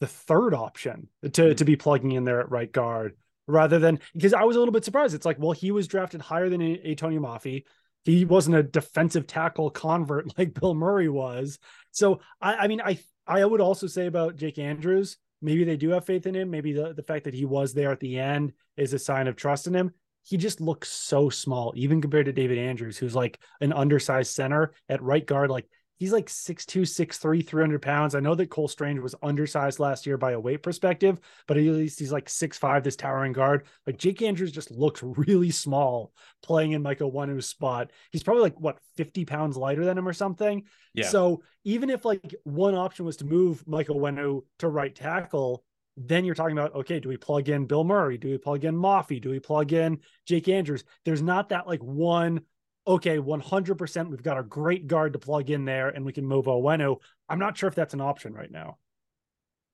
the third option to, to be plugging in there at right guard rather than because I was a little bit surprised. It's like, well, he was drafted higher than Atonio Mafi. He wasn't a defensive tackle convert [LAUGHS] like Bill Murray was. So I, I mean, I I would also say about Jake Andrews, maybe they do have faith in him. Maybe the, the fact that he was there at the end is a sign of trust in him. He just looks so small, even compared to David Andrews, who's like an undersized center at right guard. Like he's like 6'2, 6'3, 300 pounds. I know that Cole Strange was undersized last year by a weight perspective, but at least he's like 6'5, this towering guard. Like Jake Andrews just looks really small playing in like a one spot. He's probably like what 50 pounds lighter than him or something. Yeah. So even if like one option was to move Michael Onwenu to right tackle, then you're talking about okay, do we plug in Bill Murray? Do we plug in Mafi? Do we plug in Jake Andrews? There's not that like one okay, 100%, we've got a great guard to plug in there and we can move Onwenu. I'm not sure if that's an option right now.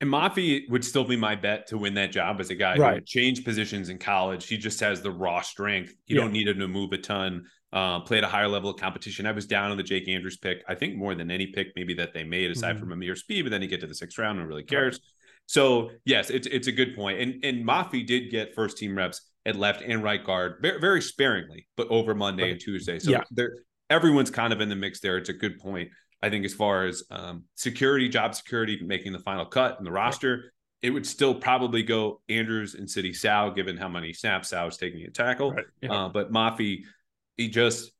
And Mafi would still be my bet to win that job as a guy right. who changed positions in college. He just has the raw strength. You yeah. don't need him to move a ton. Uh, play at a higher level of competition. I was down on the Jake Andrews pick. I think more than any pick maybe that they made, aside mm-hmm. from Ameer Speed. But then you get to the sixth round, and really cares. Right. So yes, it's it's a good point. And and Mafi did get first team reps at left and right guard very, very sparingly, but over Monday right. and Tuesday. So yeah. there, everyone's kind of in the mix there. It's a good point. I think as far as um, security, job security, making the final cut in the roster, right. it would still probably go Andrews and Sidy Sow, given how many snaps Sow is taking a tackle. Right. Yeah. Uh, but Mafi, he just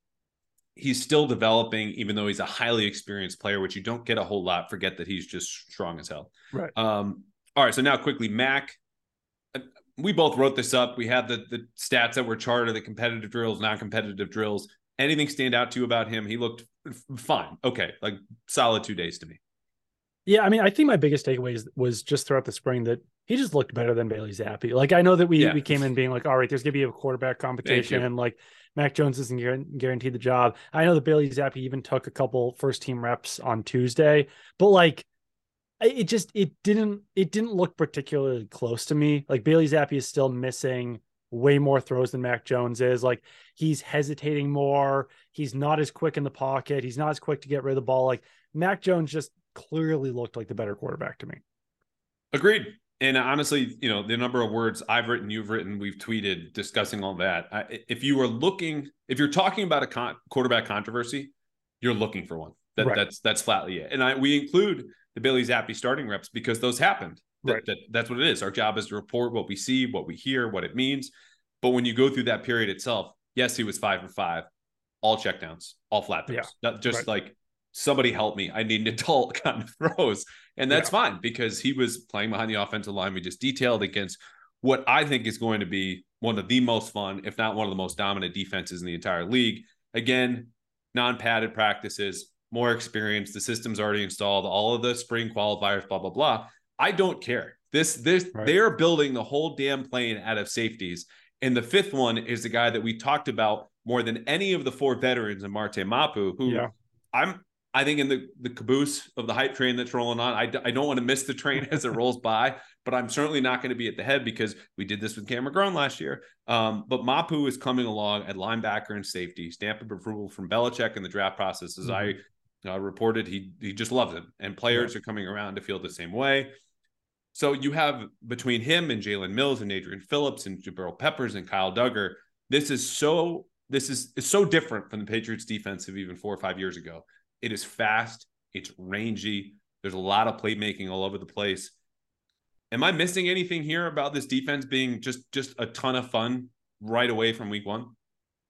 he's still developing, even though he's a highly experienced player, which you don't get a whole lot. Forget that he's just strong as hell. Right. Um, all right. So now quickly, Mac we both wrote this up. We had the the stats that were charted, the competitive drills, non-competitive drills. Anything stand out to you about him? He looked fine. Okay, like solid two days to me. Yeah, I mean, I think my biggest takeaway was just throughout the spring that he just looked better than Bailey Zappe. Like I know that we yeah. we came in being like, all right, there's gonna be a quarterback competition, and like Mac Jones isn't guaranteed the job. I know that Bailey Zappe even took a couple first team reps on Tuesday, but like it just it didn't it didn't look particularly close to me. Like Bailey Zappe is still missing way more throws than Mac Jones is. Like he's hesitating more. He's not as quick in the pocket. He's not as quick to get rid of the ball. Like Mac Jones just clearly looked like the better quarterback to me. Agreed. And honestly, you know, the number of words I've written, you've written, we've tweeted discussing all that. I, if you are looking, if you're talking about a con- quarterback controversy, you're looking for one. That, right. That's that's flatly it. And I, we include the Bailey Zappe starting reps because those happened. That, right. that, that's what it is. Our job is to report what we see, what we hear, what it means. But when you go through that period itself, yes, he was five for five, all checkdowns, all flat throws. Yeah. Not just right. like somebody help me. I need an [LAUGHS] adult kind of throws. And that's yeah. fine because he was playing behind the offensive line we just detailed against what I think is going to be one of the most fun, if not one of the most dominant defenses in the entire league. Again, non-padded practices, more experience, the system's already installed, all of the spring qualifiers, blah, blah, blah. I don't care. This, this, right. they're building the whole damn plane out of safeties. And the fifth one is the guy that we talked about more than any of the four veterans in Marte Mapu, who yeah. I'm, I think in the, the caboose of the hype train that's rolling on, I, I don't want to miss the train [LAUGHS] as it rolls by, but I'm certainly not going to be at the head because we did this with Cameron McGrone last year. Um, but Mapu is coming along at linebacker and safety, stamp of approval from Belichick in the draft process, as mm-hmm. I uh, reported he he just loves him, and players yeah. are coming around to feel the same way. So you have between him and Jalen Mills and Adrian Phillips and Jabril Peppers and Kyle Dugger, this is so this is is so different from the Patriots defense of even four or five years ago. It is fast, it's rangy. There's a lot of playmaking all over the place. Am I missing anything here about this defense being just just a ton of fun right away from week one?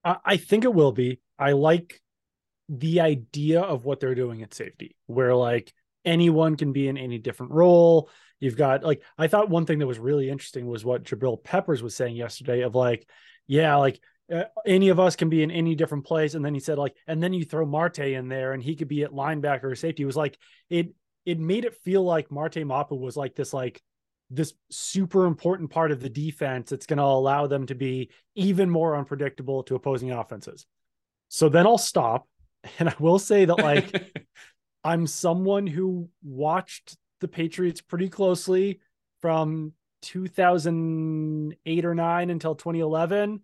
I think it will be. I like the idea of what they're doing at safety, where like anyone can be in any different role. You've got like I thought one thing that was really interesting was what Jabril Peppers was saying yesterday of like, yeah, like uh, any of us can be in any different place. And then he said like, and then you throw Marte in there and he could be at linebacker or safety. It was like it it made it feel like Marte Mapu was like this like this super important part of the defense that's going to allow them to be even more unpredictable to opposing offenses. So then I'll stop [LAUGHS] and I will say that like [LAUGHS] I'm someone who watched the Patriots pretty closely from 2008 or 9 until 2011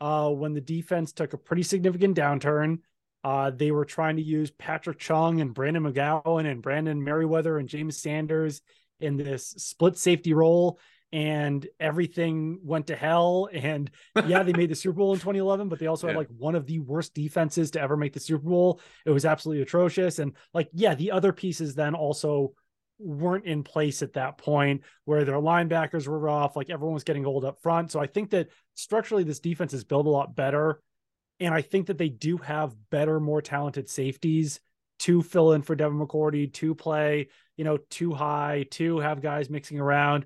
uh, when the defense took a pretty significant downturn. Uh, they were trying to use Patrick Chung and Brandon McGowan and Brandon Meriweather and James Sanders in this split safety role. And everything went to hell. And yeah, they made the Super Bowl in 2011, but they also yeah. had like one of the worst defenses to ever make the Super Bowl. It was absolutely atrocious. And like, yeah, the other pieces then also weren't in place at that point where their linebackers were rough, like everyone was getting old up front. So I think that structurally this defense is built a lot better. And I think that they do have better, more talented safeties to fill in for Devin McCourty, to play, you know, too high, to have guys mixing around.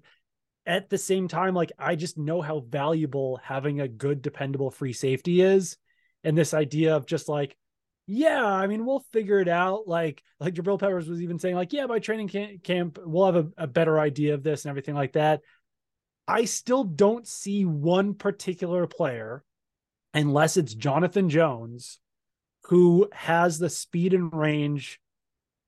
At the same time, like I just know how valuable having a good, dependable free safety is. And this idea of just like, yeah, I mean, we'll figure it out. Like, like Jabril Peppers was even saying, like, yeah, by training camp, we'll have a, a better idea of this and everything like that. I still don't see one particular player, unless it's Jonathan Jones, who has the speed and range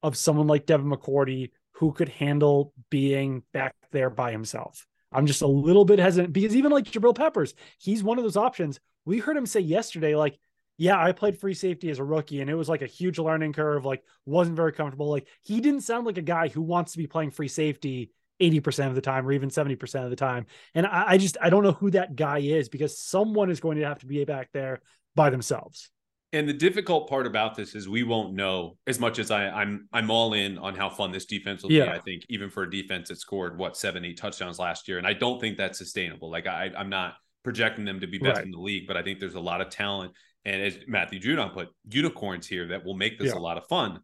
of someone like Devin McCourty, who could handle being back there by himself. I'm just a little bit hesitant because even like Jabril Peppers, he's one of those options. We heard him say yesterday, like, yeah, I played free safety as a rookie and it was like a huge learning curve, like wasn't very comfortable. Like he didn't sound like a guy who wants to be playing free safety 80% of the time or even 70% of the time. And I, I just I don't know who that guy is because someone is going to have to be back there by themselves. And the difficult part about this is we won't know as much as I, I'm I'm all in on how fun this defense will yeah. be. I think even for a defense that scored what seven, eight touchdowns last year. And I don't think that's sustainable. Like I I'm not projecting them to be best right. in the league, but I think there's a lot of talent and as Matthew Judon put, unicorns here that will make this yeah. a lot of fun.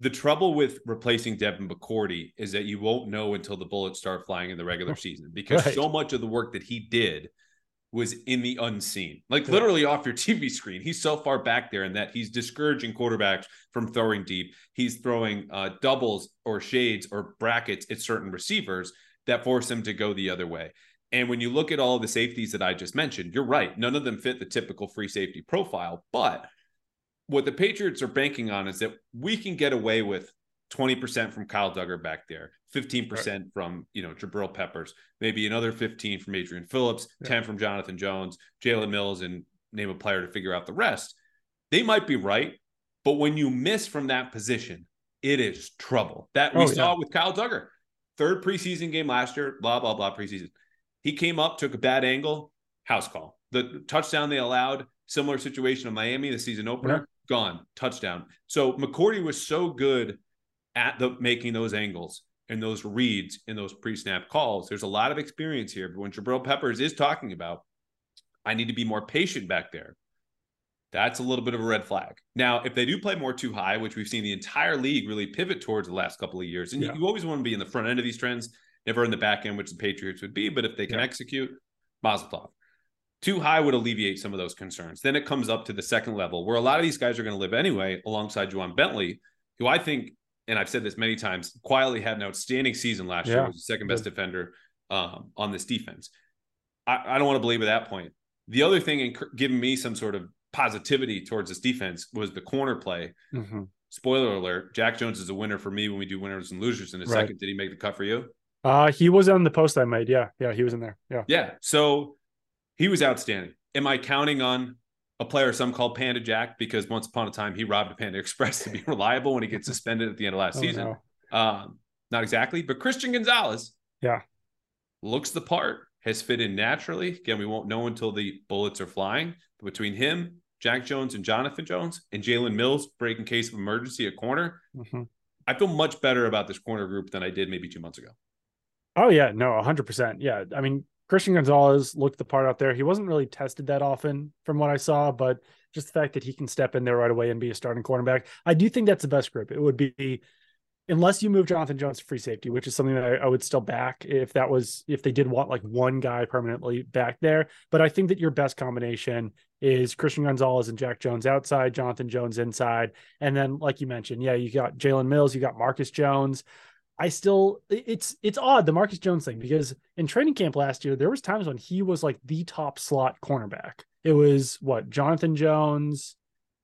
The trouble with replacing Devin McCourty is that you won't know until the bullets start flying in the regular [LAUGHS] season because right. so much of the work that he did was in the unseen, like literally off your TV screen. He's so far back there, and that he's discouraging quarterbacks from throwing deep. He's throwing uh, doubles or shades or brackets at certain receivers that force them to go the other way. And when you look at all the safeties that I just mentioned, you're right. None of them fit the typical free safety profile. But what the Patriots are banking on is that we can get away with 20% from Kyle Dugger back there, 15% right. from, you know, Jabril Peppers, maybe another 15 from Adrian Phillips, yeah. 10 from Jonathan Jones, Jalen Mills, and name a player to figure out the rest. They might be right. But when you miss from that position, it is trouble. That we oh, saw yeah. with Kyle Dugger. Third preseason game last year, blah, blah, blah, preseason. He came up, took a bad angle, house call. The touchdown they allowed, similar situation in Miami, the season opener, yeah. gone, touchdown. So McCourty was so good at the making those angles and those reads in those pre-snap calls. There's a lot of experience here. But when Jabril Peppers is talking about, I need to be more patient back there. That's a little bit of a red flag. Now, if they do play more too high, which we've seen the entire league really pivot towards the last couple of years, and yeah. you, you always want to be in the front end of these trends never in the back end, which the Patriots would be. But if they can yeah. execute, Mazel tov. Too high would alleviate some of those concerns. Then it comes up to the second level where a lot of these guys are going to live anyway, alongside Ja'Whaun Bentley, who I think, and I've said this many times, quietly had an outstanding season last yeah. year, was the second best defender um, on this defense. I, I don't want to believe at that point. The other thing in giving me some sort of positivity towards this defense was the corner play. Mm-hmm. Spoiler alert: Jack Jones is a winner for me when we do winners and losers in a right. second. Did he make the cut for you? Uh, he was on the post I made. Yeah. Yeah. He was in there. Yeah. Yeah. So he was outstanding. Am I counting on a player some call Panda Jack because once upon a time he robbed a Panda Express to be [LAUGHS] reliable when he gets suspended at the end of last oh, season? No. Um, not exactly, but Christian Gonzalez. Yeah. Looks the part, has fit in naturally. Again, we won't know until the bullets are flying. But between him, Jack Jones, and Jonathan Jones, and Jalen Mills, breaking case of emergency at corner, mm-hmm. I feel much better about this corner group than I did maybe two months ago. Oh yeah, no, hundred percent. Yeah, I mean Christian Gonzalez looked the part out there. He wasn't really tested that often from what I saw, but just the fact that he can step in there right away and be a starting cornerback, I do think that's the best group. It would be unless you move Jonathan Jones to free safety, which is something that I, I, would still back if that was if they did want like one guy permanently back there. But I think that your best combination is Christian Gonzalez and Jack Jones outside, Jonathan Jones inside, and then like you mentioned, yeah, you got Jalen Mills, you got Marcus Jones. I still it's it's odd the Marcus Jones thing because in training camp last year there was times when he was like the top slot cornerback. It was what Jonathan Jones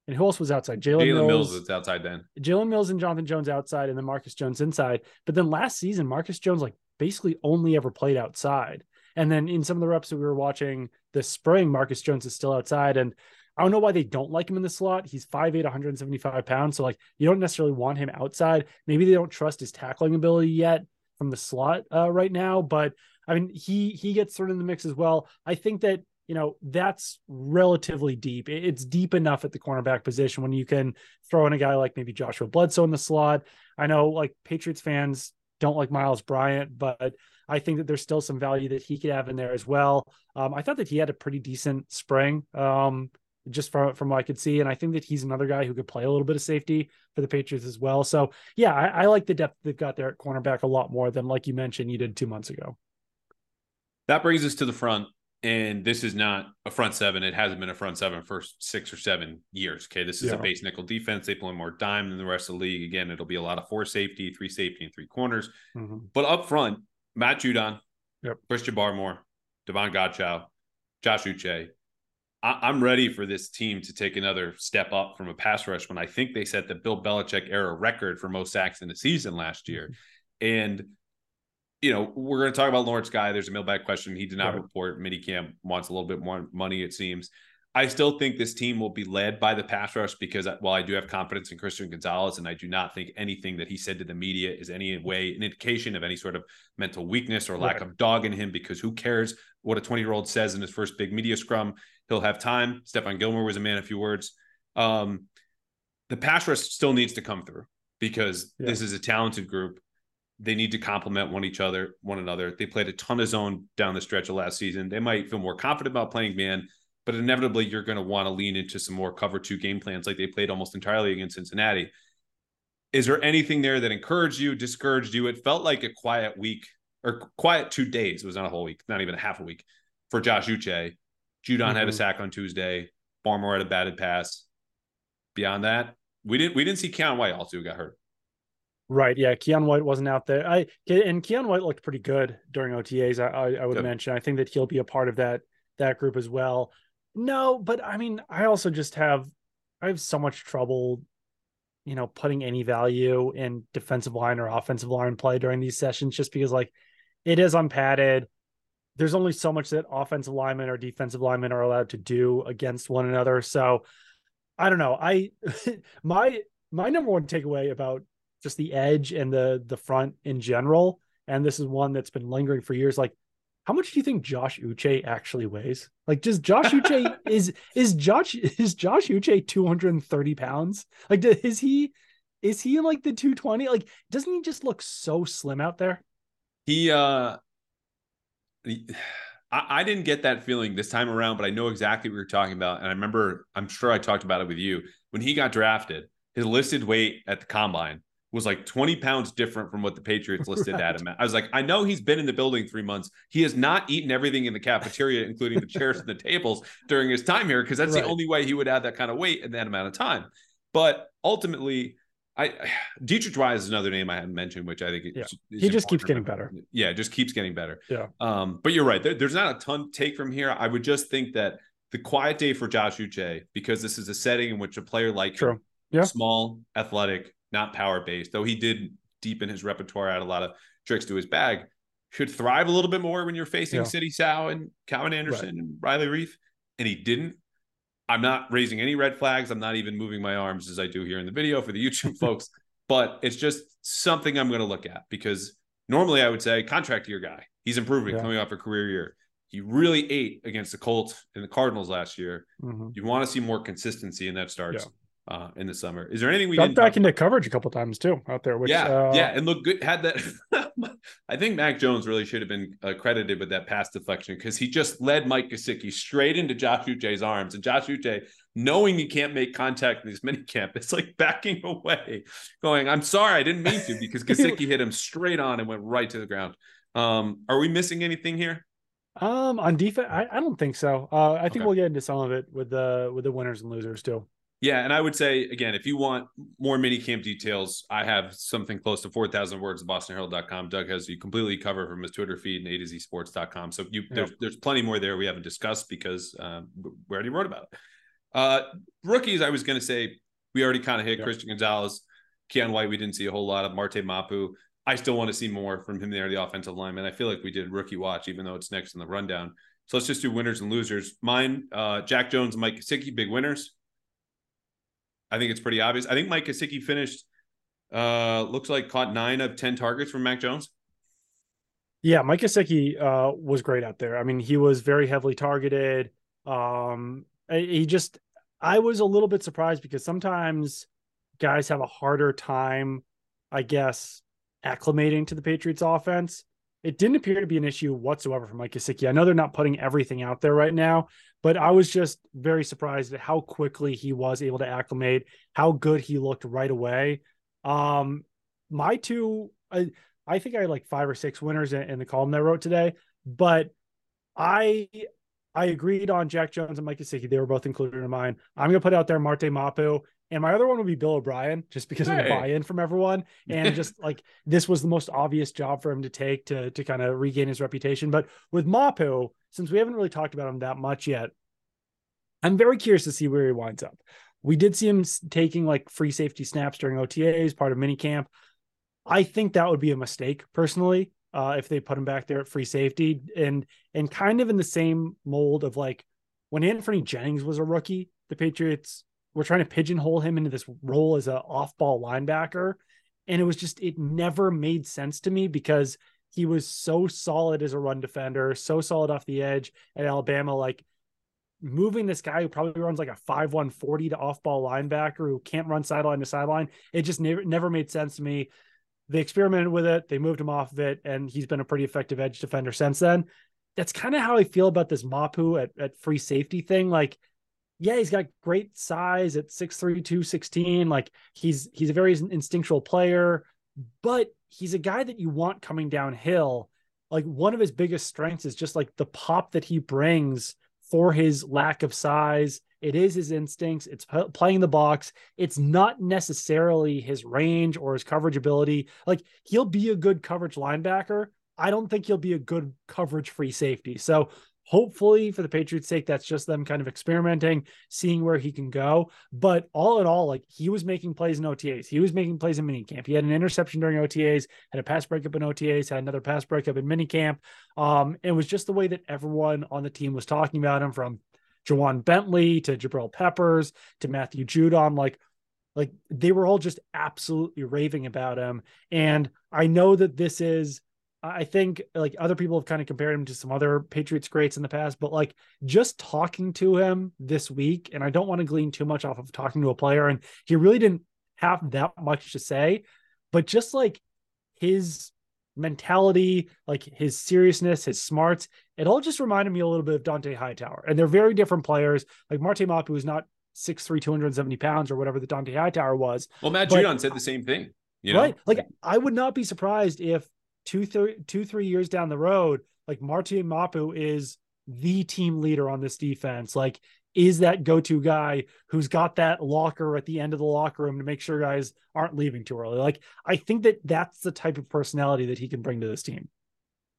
and who else was outside? Jalen Mills, Mills was outside then. Jalen Mills and Jonathan Jones outside, and then Marcus Jones inside. But then last season, Marcus Jones like basically only ever played outside. And then in some of the reps that we were watching this spring, Marcus Jones is still outside. And I don't know why they don't like him in the slot. He's 5'8, 175 pounds. So, like, you don't necessarily want him outside. Maybe they don't trust his tackling ability yet from the slot uh, right now. But I mean, he he gets of in the mix as well. I think that you know that's relatively deep. It's deep enough at the cornerback position when you can throw in a guy like maybe Joshua Bledsoe in the slot. I know like Patriots fans don't like Miles Bryant, but I think that there's still some value that he could have in there as well. Um, I thought that he had a pretty decent spring. Um, just from from what I could see. And I think that he's another guy who could play a little bit of safety for the Patriots as well. So yeah, I, I like the depth they've got there at cornerback a lot more than like you mentioned you did two months ago. That brings us to the front. And this is not a front seven. It hasn't been a front seven for six or seven years. Okay. This is yeah. a base nickel defense. They play more dime than the rest of the league. Again, it'll be a lot of four safety, three safety, and three corners. Mm-hmm. But up front, Matt Judon, yep. Christian Barmore, Davon Godchaux, Josh Uche, I, am ready for this team to take another step up from a pass rush when I think they set the Bill Belichick era record for most sacks in the season last year. Mm-hmm. And, you know, we're going to talk about Lawrence Guy. There's a mailbag question. He did not right. report. Minicamp wants a little bit more money, it seems. I still think this team will be led by the pass rush because while I do have confidence in Christian Gonzalez and I do not think anything that he said to the media is any way an indication of any sort of mental weakness or lack right. of dog in him because who cares what a 20 year old says in his first big media scrum? He'll have time. Stephon Gilmore was a man of few words. Um, the pass rush still needs to come through because yeah. this is a talented group. They need to complement one each other, one another. They played a ton of zone down the stretch of last season. They might feel more confident about playing man but inevitably you're going to want to lean into some more cover two game plans like they played almost entirely against Cincinnati. Is there anything there that encouraged you, discouraged you? It felt like a quiet week or quiet two days. It was not a whole week, not even a half a week for Josh Uche. Judon mm-hmm. had a mm-hmm. sack on Tuesday. Barmore had a batted pass. Beyond that, we didn't we didn't see Keion White also who got hurt. Right. Yeah. Keion White wasn't out there. I and Keion White looked pretty good during OTAs. I I, I would yep. mention. I think that he'll be a part of that that group as well. No, but I mean, I also just have I have so much trouble, you know, putting any value in defensive line or offensive line play during these sessions just because like it is unpadded. There's only so much that offensive linemen or defensive linemen are allowed to do against one another. So I don't know. I [LAUGHS] my my number one takeaway about just the edge and the the front in general, and this is one that's been lingering for years, like how much do you think Josh Uche actually weighs? Like, does Josh [LAUGHS] Uche is is Josh is Josh Uche two hundred and thirty pounds? Like, is he is he in like the two twenty? Like, doesn't he just look so slim out there? He uh, [SIGHS] I, I didn't get that feeling this time around, but I know exactly what you're talking about, and I remember I'm sure I talked about it with you when he got drafted. His listed weight at the combine was like 20 pounds different from what the Patriots listed right. at him. [LAUGHS] I was like, I know he's been in the building three months. He has not eaten everything in the cafeteria, including the chairs and the tables during his time here, because that's right. the only way he would add that kind of weight in that amount of time. But ultimately, I [SIGHS] Deatrich Wise is another name I hadn't mentioned, which I think yeah. he just keeps getting better. Yeah, it just keeps getting better. Yeah. Um, but you're right. There, there's not a ton to take from here. I would just think that the quiet day for Josh Uche, because this is a setting in which a player like True. Him, yeah. small, athletic, not power based, though he did deepen his repertoire, add a lot of tricks to his bag, should thrive a little bit more when you're facing yeah. Sidy Sow and Calvin Anderson right. and Riley Reiff. And he didn't. I'm not raising any red flags. I'm not even moving my arms as I do here in the video for the YouTube [LAUGHS] folks, but it's just something I'm going to look at because normally I would say contract your guy. He's improving yeah. coming off a career year. He really ate against the Colts and the Cardinals last year. Mm-hmm. You want to see more consistency, and that starts yeah uh, in the summer. Is there anything we got back into coverage a couple times too out there? Which, yeah, uh, yeah, and look good. Had that. [LAUGHS] I think Mac Jones really should have been uh, credited with that pass deflection because he just led Mike Gesicki straight into Josh Uche's arms, and Josh Uche, knowing he can't make contact in these mini camp, it's [LAUGHS] like backing away, going, "I'm sorry, I didn't mean to," because [LAUGHS] Gesicki hit him straight on and went right to the ground. Um, are we missing anything here? Um, on defense, I, I don't think so. Uh, I think okay. we'll get into some of it with the with the winners and losers too. Yeah, and I would say again, if you want more mini camp details, I have something close to four thousand words at BostonHerald.com. Doug has you completely covered from his Twitter feed and A to Z Sports.com. So you there's there's plenty more there we haven't discussed because um, we already wrote about it. Uh, rookies, I was going to say we already kind of hit Christian Gonzalez, Keion White. We didn't see a whole lot of Marte Mapu. I still want to see more from him there, the offensive lineman. I feel like we did rookie watch, even though it's next in the rundown. So let's just do winners and losers. Mine, uh, Jack Jones, Mike Gesicki, big winners. I think it's pretty obvious. I think Mike Gesicki finished, uh, looks like caught nine of 10 targets from Mac Jones. Yeah, Mike Gesicki uh, was great out there. I mean, he was very heavily targeted. Um, he just, I was a little bit surprised because sometimes guys have a harder time, I guess, acclimating to the Patriots offense. It didn't appear to be an issue whatsoever for Mike Gesicki. I know they're not putting everything out there right now, but I was just very surprised at how quickly he was able to acclimate, how good he looked right away. Um, my two, I, I think I had like five or six winners in, in the column that I wrote today, but I I agreed on Jack Jones and Mike Gesicki. They were both included in mine. I'm gonna put out there Marte Mapu. And my other one would be Bill O'Brien, just because hey. of the buy-in from everyone, and [LAUGHS] just like this was the most obvious job for him to take to to kind of regain his reputation. But with Mapu, since we haven't really talked about him that much yet, I'm very curious to see where he winds up. We did see him taking like free safety snaps during OTAs, part of minicamp. I think that would be a mistake personally uh, if they put him back there at free safety. And and kind of in the same mold of like when Anfernee Jennings was a rookie, the Patriots were trying to pigeonhole him into this role as an off-ball linebacker, and it was just it never made sense to me because he was so solid as a run defender, so solid off the edge at Alabama, like moving this guy who probably runs like a 5 140 to off ball linebacker who can't run sideline to sideline. It just never never made sense to me they experimented with it, they moved him off of it, and he's been a pretty effective edge defender since then. That's kind of how I feel about this Mapu at, at free safety thing. Like, yeah, he's got great size at 6'3, 216. Like he's he's a very instinctual player, but he's a guy that you want coming downhill. Like one of his biggest strengths is just like the pop that he brings for his lack of size it is his instincts. It's p- playing the box. It's not necessarily his range or his coverage ability. Like he'll be a good coverage linebacker. I don't think he'll be a good coverage free safety. So hopefully for the Patriots sake, that's just them kind of experimenting, seeing where he can go. But all in all, like he was making plays in OTAs. He was making plays in minicamp. He had an interception during OTAs, had a pass breakup in OTAs, had another pass breakup in minicamp. Um, it was just the way that everyone on the team was talking about him from Ja'Whaun Bentley to Jabril Peppers to Matthew Judon, like like they were all just absolutely raving about him. And I know that this is I think like other people have kind of compared him to some other Patriots greats in the past, but like just talking to him this week, and I don't want to glean too much off of talking to a player, and he really didn't have that much to say, but just like his mentality, like his seriousness, his smarts. It all just reminded me a little bit of Dont'a Hightower. And they're very different players. Like Marte Mapu is not 6'3, 270 pounds or whatever the Dont'a Hightower was. Well, Matt but, Judon said the same thing. You know? Right. Like I would not be surprised if two, three, two, three years down the road, like Marte Mapu is the team leader on this defense. Like is that go-to guy who's got that locker at the end of the locker room to make sure guys aren't leaving too early. Like I think that that's the type of personality that he can bring to this team.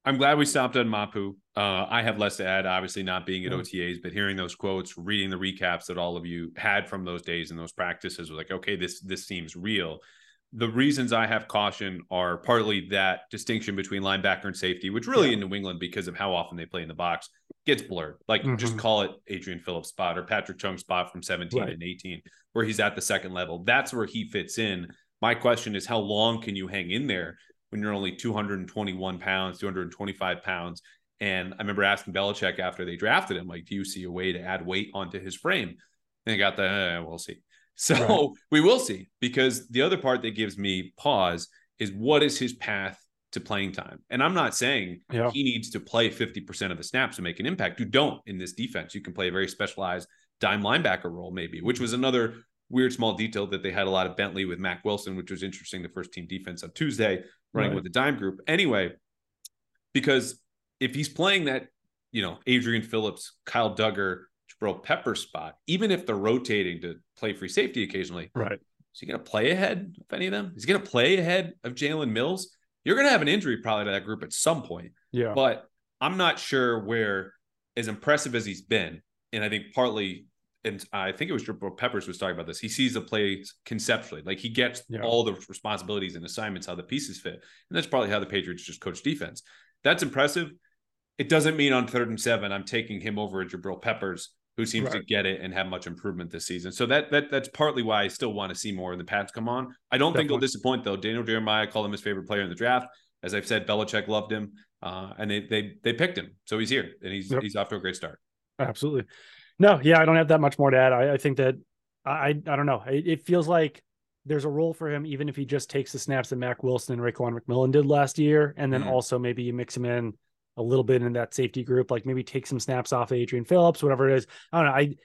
I'm glad we stopped on Mapu. Uh, I have less to add, obviously not being at OTAs, but hearing those quotes, reading the recaps that all of you had from those days and those practices was like, okay, this this seems real the reasons I have caution are partly that distinction between linebacker and safety, which really yeah. in New England, because of how often they play in the box, gets blurred. Like mm-hmm. just call it Adrian Phillips spot or Patrick Chung spot from 17 right. and 18, where he's at the second level. That's where he fits in. My question is, how long can you hang in there when you're only 221 pounds, 225 pounds? And I remember asking Belichick after they drafted him, like, do you see a way to add weight onto his frame? And they got the, eh, we'll see. So right. [LAUGHS] we will see because the other part that gives me pause is what is his path to playing time? And I'm not saying yeah. he needs to play 50% of the snaps to make an impact. You don't in this defense. You can play a very specialized dime linebacker role, maybe, which was another weird small detail that they had a lot of Bentley with Mack Wilson, which was interesting. The first team defense on Tuesday running right. with the dime group. Anyway, because if he's playing that, you know, Adrian Phillips, Kyle Dugger, Jabril Pepper spot, even if they're rotating to play free safety occasionally. Right. Is he going to play ahead of any of them? Is he going to play ahead of Jalen Mills? You're going to have an injury probably to that group at some point. Yeah. But I'm not sure where, as impressive as he's been, and I think partly, and I think it was Jabril Peppers was talking about this. He sees the plays conceptually, like he gets yeah. all the responsibilities and assignments, how the pieces fit, and that's probably how the Patriots just coach defense. That's impressive. It doesn't mean on third and seven I'm taking him over Jabril Peppers who seems right. to get it and have much improvement this season. So that that that's partly why I still want to see more of the Pats come on. I don't Definitely. think he'll disappoint though. Daniel Jeremiah called him his favorite player in the draft. As I've said, Belichick loved him. uh, and they they they picked him, so he's here and he's Yep. he's off to a great start. Absolutely. No, yeah, I don't have that much more to add. I, I think that I I don't know. It, it feels like there's a role for him, even if he just takes the snaps that Mack Wilson and Raekwon McMillan did last year, and then Mhm. also maybe you mix him in a little bit in that safety group, like maybe take some snaps off of Adrian Phillips, whatever it is. I don't know. I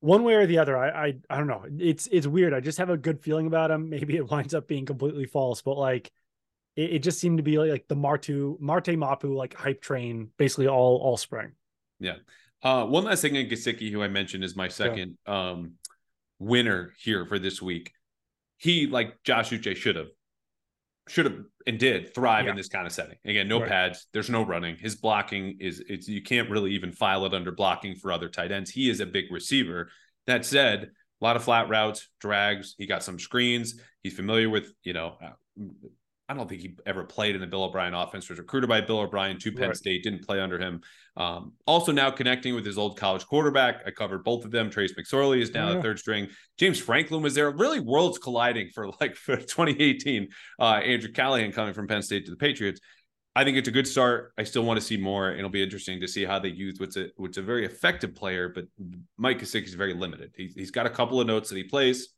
one way or the other, I I I don't know. It's it's weird. I just have a good feeling about him. [LAUGHS] Maybe it winds up being completely false, but like it, it just seemed to be like, like the Martu Marte Mapu like hype train basically all all spring. Yeah. Uh, one last thing in Gesicki, who I mentioned is my second um, winner here for this week. He, like Josh Uche, should have, should have, and did thrive Yeah. in this kind of setting. Again, no Right. pads. There's no running. His blocking is it's you can't really even file it under blocking for other tight ends. He is a big receiver. That said, a lot of flat routes, drags. He got some screens. He's familiar with you know. Uh, I don't think he ever played in the Bill O'Brien offense. Was recruited by Bill O'Brien to Penn Right. State. Didn't play under him. Um, also now connecting with his old college quarterback. I covered both of them. Trace McSorley is now Oh, the third string. James Franklin was there. Really worlds colliding for like [LAUGHS] for 2018. Uh, Andrew Callahan coming from Penn State to the Patriots. I think it's a good start. I still want to see more. It'll be interesting to see how they use what's a what's a very effective player, but Mike Gesicki is very limited. He's, he's got a couple of notes that he plays.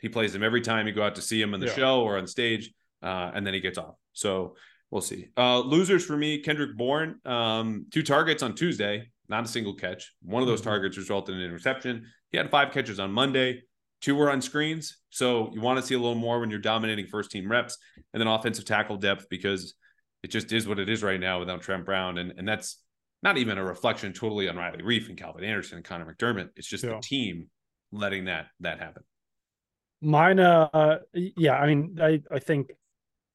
He plays them every time you go out to see him in the Yeah. show or on stage, uh, and then he gets off. So we'll see. Uh, losers for me: Kendrick Bourne, um, two targets on Tuesday, not a single catch. One of those Mhm. targets resulted in an interception. He had five catches on Monday. Two were on screens. So you want to see a little more when you're dominating first team reps, and then offensive tackle depth because it just is what it is right now without Trent Brown, and and that's not even a reflection totally on Riley Reiff and Calvin Anderson and Conor McDermott. It's just Yeah. the team letting that that happen. Mine, uh, yeah, I mean, I, I think,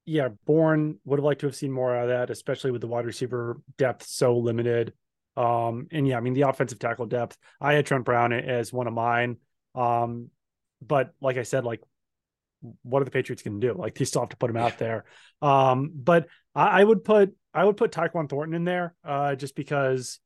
yeah, Bourne would have liked to have seen more out of that, especially with the wide receiver depth so limited. Um, and yeah, I mean, the offensive tackle depth, I had Trent Brown as one of mine. Um, but like I said, like, what are the Patriots going to do? Like, they still have to put him out [LAUGHS] there. Um, but I, I would put, I would put Tyquan Thornton in there, uh, just because,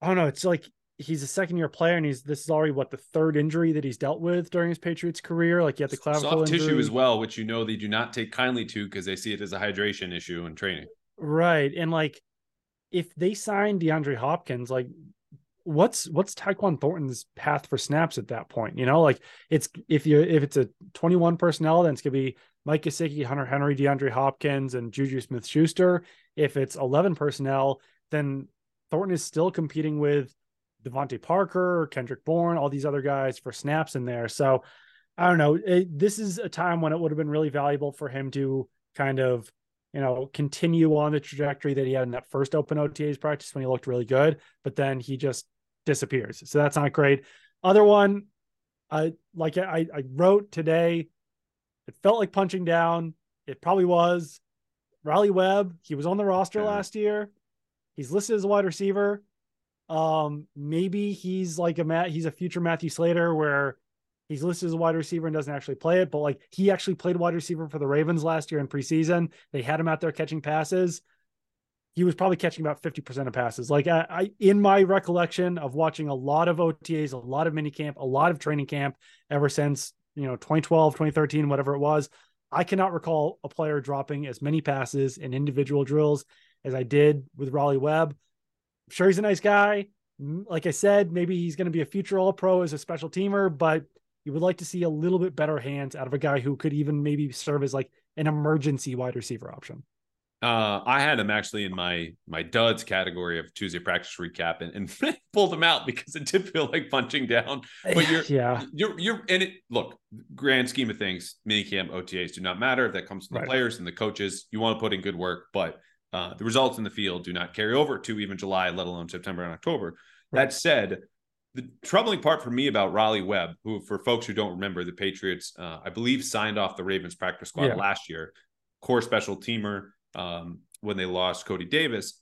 I don't know, it's like he's a second year player and he's this is already what the third injury that he's dealt with during his Patriots career. Like he had the clavicle Soft tissue as well, which you know they do not take kindly to because they see it as a hydration issue in training. Right. And like if they sign DeAndre Hopkins, like what's what's Tyquan Thornton's path for snaps at that point? You know, like it's if you if it's a 21 personnel, then it's gonna be Mike Gesicki, Hunter Henry, DeAndre Hopkins, and Juju Smith Schuster. If it's 11 personnel, then Thornton is still competing with DeVante Parker, Kendrick Bourne, all these other guys for snaps in there. So I don't know. It, this is a time when it would have been really valuable for him to kind of, you know, continue on the trajectory that he had in that first open OTAs practice when he looked really good, but then he just disappears. So that's not great. Other one, I like I, I wrote today, it felt like punching down. It probably was. Raleigh Webb, he was on the roster Yeah. last year. He's listed as a wide receiver. Um, maybe he's like a Matt, he's a future Matthew Slater where he's listed as a wide receiver and doesn't actually play it, but like he actually played wide receiver for the Ravens last year in preseason. They had him out there catching passes. He was probably catching about 50% of passes. Like I, I in my recollection of watching a lot of OTAs, a lot of mini camp, a lot of training camp ever since, you know, 2012, 2013, whatever it was. I cannot recall a player dropping as many passes in individual drills as I did with Raleigh Webb. I'm sure he's a nice guy. Like I said, maybe he's going to be a future All Pro as a special teamer, but you would like to see a little bit better hands out of a guy who could even maybe serve as like an emergency wide receiver option. Uh, I had him actually in my my duds category of Tuesday practice recap and, and [LAUGHS] pulled him out because it did feel like punching down. But you're yeah, you're you're and it look grand scheme of things minicamp otas do not matter if that comes from the players and the coaches you want to put in good work but uh, the results in the field do not carry over to even july let alone september and october Right. that said the troubling part for me about Raleigh Webb, who, for folks who don't remember, the Patriots, uh, I believe, signed off the Ravens practice squad Yeah. last year, core special teamer um, when they lost Cody Davis.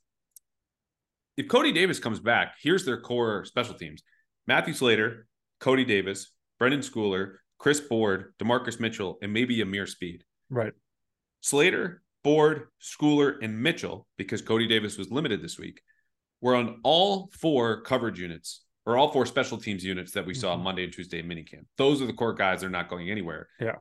If Cody Davis comes back, here's their core special teams Matthew Slater, Cody Davis, Brenden Schooler, Chris Board, DaMarcus Mitchell, and maybe Ameer Speed. right. Slater, Board, Schooler, and Mitchell, because Cody Davis was limited this week, were on all four coverage units or all four special teams units that we saw Mhm. Monday and Tuesday in minicamp. Those are the core guys. They're not going anywhere. Yeah.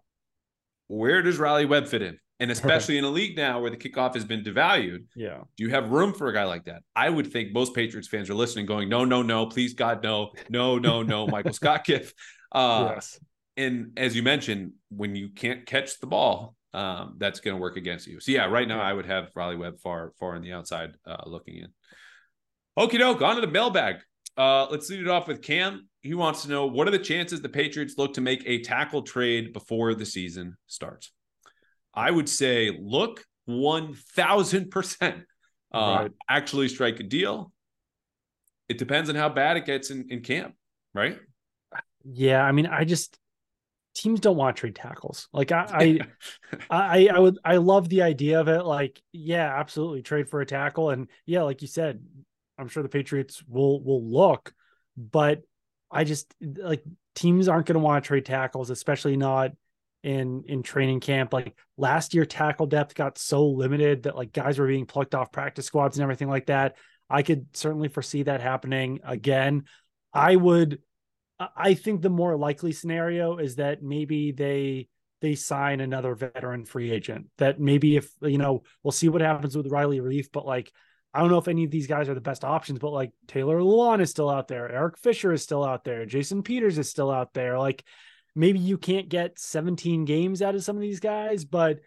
where does Raleigh Webb fit in? And especially in a league now where the kickoff has been devalued, yeah. do you have room for a guy like that? I would think most Patriots fans are listening, going, no, no, no, please God, no, no, no, no, [LAUGHS] Michael Scott Giff. Uh, yes. And as you mentioned, when you can't catch the ball, um, that's going to work against you. So yeah, right now I would have Raleigh Webb far, far on the outside uh, looking in. Okie doke, on to the mailbag. Uh, let's lead it off with Cam. He wants to know what are the chances the Patriots look to make a tackle trade before the season starts? I would say look 1000% uh, right. actually strike a deal. It depends on how bad it gets in, in camp, right? Yeah. I mean, I just, teams don't want trade tackles. Like I, [LAUGHS] I, I, I would, I love the idea of it. Like, yeah, absolutely trade for a tackle. And yeah, like you said, I'm sure the Patriots will, will look, but I just like teams aren't going to want to trade tackles, especially not in in training camp. Like last year, tackle depth got so limited that like guys were being plucked off practice squads and everything like that. I could certainly foresee that happening again. I would I think the more likely scenario is that maybe they they sign another veteran free agent. That maybe if you know, we'll see what happens with Riley Reiff, but like I don't know if any of these guys are the best options, but like Taylor Lewan is still out there, Eric Fisher is still out there, Jason Peters is still out there. Like maybe you can't get 17 games out of some of these guys, but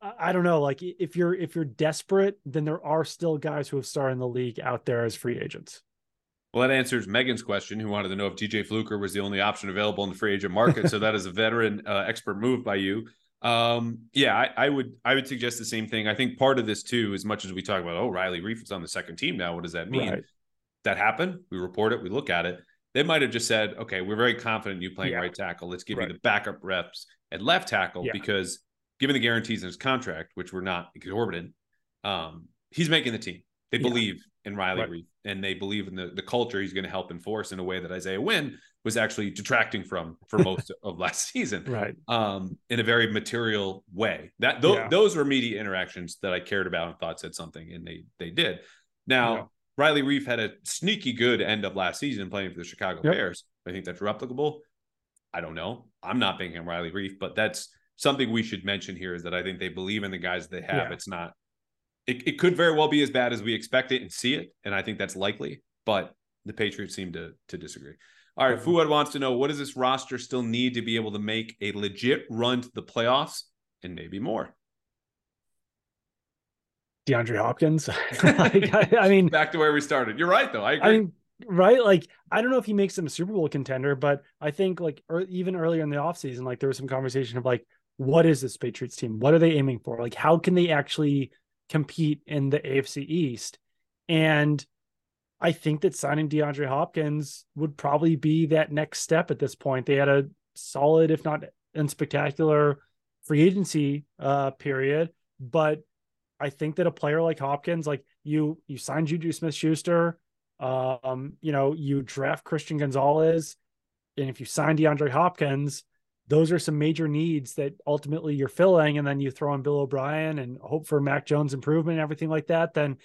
I don't know. Like if you're if you're desperate, then there are still guys who have started in the league out there as free agents. Well, that answers Megan's question, who wanted to know if D.J. Fluker was the only option available in the free agent market. so that is a veteran uh, expert move by you. Um, yeah, I, I, would I would suggest the same thing. I think part of this too, as much as we talk about, oh, Riley Reiff is on the second team now. What does that mean? Right. That happened. We report it. We look at it. They might have just said, okay, we're very confident you playing yeah. right tackle. Let's give right. you the backup reps at left tackle yeah. because given the guarantees in his contract, which were not exorbitant, um, he's making the team. They yeah. believe in Riley right. Reiff and they believe in the, the culture he's going to help enforce in a way that Isaiah Wynn was actually detracting from for [LAUGHS] most of last season. Right. Um, in a very material way. That th- yeah. those were media interactions that I cared about and thought said something, and they they did. Now yeah. Riley Reiff had a sneaky good end of last season playing for the Chicago yep. Bears. I think that's replicable. I don't know. I'm not thinking Riley Reiff, but that's something we should mention here is that I think they believe in the guys they have. Yeah. It's not it, it could very well be as bad as we expect it and see it. And I think that's likely, but the Patriots seem to to disagree. All right, Fuad wants to know what does this roster still need to be able to make a legit run to the playoffs and maybe more? DeAndre Hopkins. [LAUGHS] [LAUGHS] like, I, I, mean, back to where we started. You're right, though. I agree. I mean, right? Like, I don't know if he makes them a Super Bowl contender, but I think like or even earlier in the offseason, like there was some conversation of like, what is this Patriots team? What are they aiming for? Like, how can they actually compete in the AFC East? And I think that signing DeAndre Hopkins would probably be that next step at this point. They had a solid, if not unspectacular, free agency uh, period, but I think that a player like Hopkins, like you, you signed Juju Smith Schuster, um, you know, you draft Christian Gonzalez, and if you sign DeAndre Hopkins, those are some major needs that ultimately you're filling, and then you throw in Bill O'Brien and hope for Mac Jones improvement and everything like that, then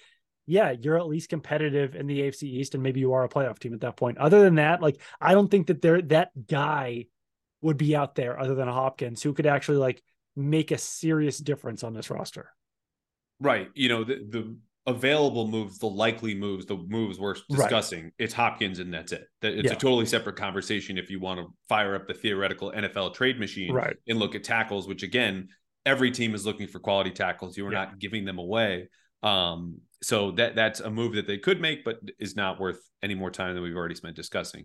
yeah, you're at least competitive in the AFC East, and maybe you are a playoff team at that point. Other than that, like I don't think that there that guy would be out there other than Hopkins who could actually like make a serious difference on this roster. Right. You know, the, the available moves, the likely moves, the moves we're discussing, right. it's Hopkins and that's it. It's yeah. a totally separate conversation if you want to fire up the theoretical NFL trade machine right. and look at tackles, which again, every team is looking for quality tackles. You are yeah. not giving them away. Um, so that that's a move that they could make, but is not worth any more time than we've already spent discussing.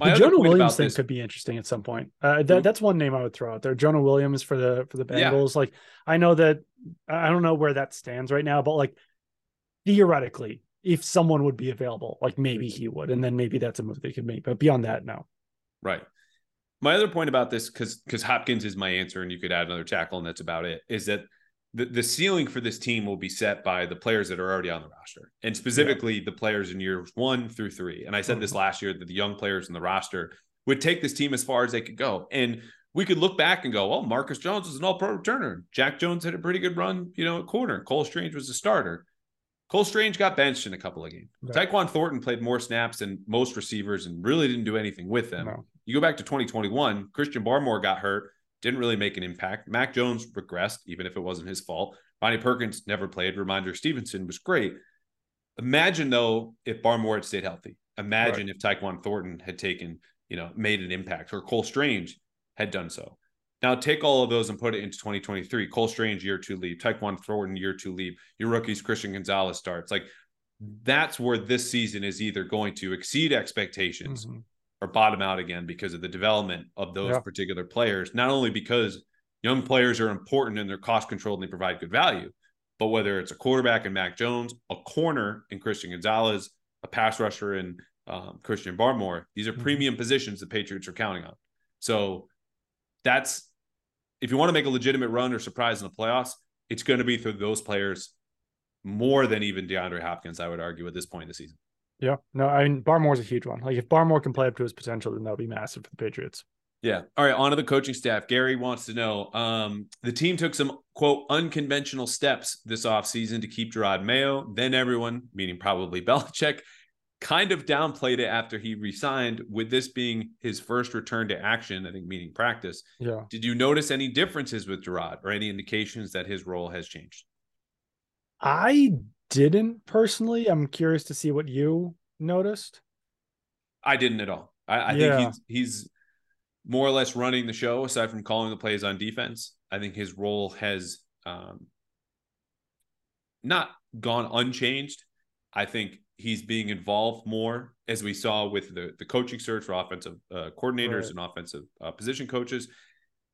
My the Jonah Williams thing this, could be interesting at some point. Uh, that, that's one name I would throw out there. Jonah Williams for the for the Bengals. Yeah. Like I know that I don't know where that stands right now, but like theoretically, if someone would be available, like maybe he would, and then maybe that's a move they could make. But beyond that, no. Right. My other point about this, because because Hopkins is my answer, and you could add another tackle, and that's about it. Is that the, the ceiling for this team will be set by the players that are already on the roster and specifically yeah. the players in years one through three. And I said mm-hmm. this last year that the young players in the roster would take this team as far as they could go. And we could look back and go, well, Marcus Jones was an all pro returner. Jack Jones had a pretty good run, you know, at corner. Cole Strange was a starter. Cole Strange got benched in a couple of games. Right. Tyquan Thornton played more snaps than most receivers and really didn't do anything with them. No. You go back to 2021, Christian Barmore got hurt didn't really make an impact. Mac Jones regressed, even if it wasn't his fault. Ronnie Perkins never played. Rhamondre Stevenson was great. Imagine though if Barmore had stayed healthy. Imagine right. if Tyquan Thornton had taken, you know, made an impact, or Cole Strange had done so. Now take all of those and put it into 2023. Cole Strange year two leave, Tyquan Thornton year two leave, your rookies Christian Gonzalez starts. Like that's where this season is either going to exceed expectations mm-hmm. or bottom out again because of the development of those yeah. particular players. Not only because young players are important and they're cost controlled and they provide good value, but whether it's a quarterback in Mac Jones, a corner in Christian Gonzalez, a pass rusher in um, Christian Barmore, these are mm-hmm. premium positions the Patriots are counting on. So that's if you want to make a legitimate run or surprise in the playoffs, it's going to be through those players more than even DeAndre Hopkins, I would argue, at this point in the season. Yeah. No, I mean, Barmore's a huge one. Like, if Barmore can play up to his potential, then that'll be massive for the Patriots. Yeah. All right. On to the coaching staff. Gary wants to know um, the team took some, quote, unconventional steps this offseason to keep Jerod Mayo. Then everyone, meaning probably [LAUGHS] Belichick, kind of downplayed it after he resigned, with this being his first return to action, I think, meaning practice. Yeah. Did you notice any differences with Jerod or any indications that his role has changed? I didn't personally. I'm curious to see what you noticed. I didn't at all. I, I yeah. think he's he's more or less running the show aside from calling the plays on defense. I think his role has um, not gone unchanged. I think he's being involved more, as we saw with the the coaching search for offensive uh, coordinators right. and offensive uh, position coaches.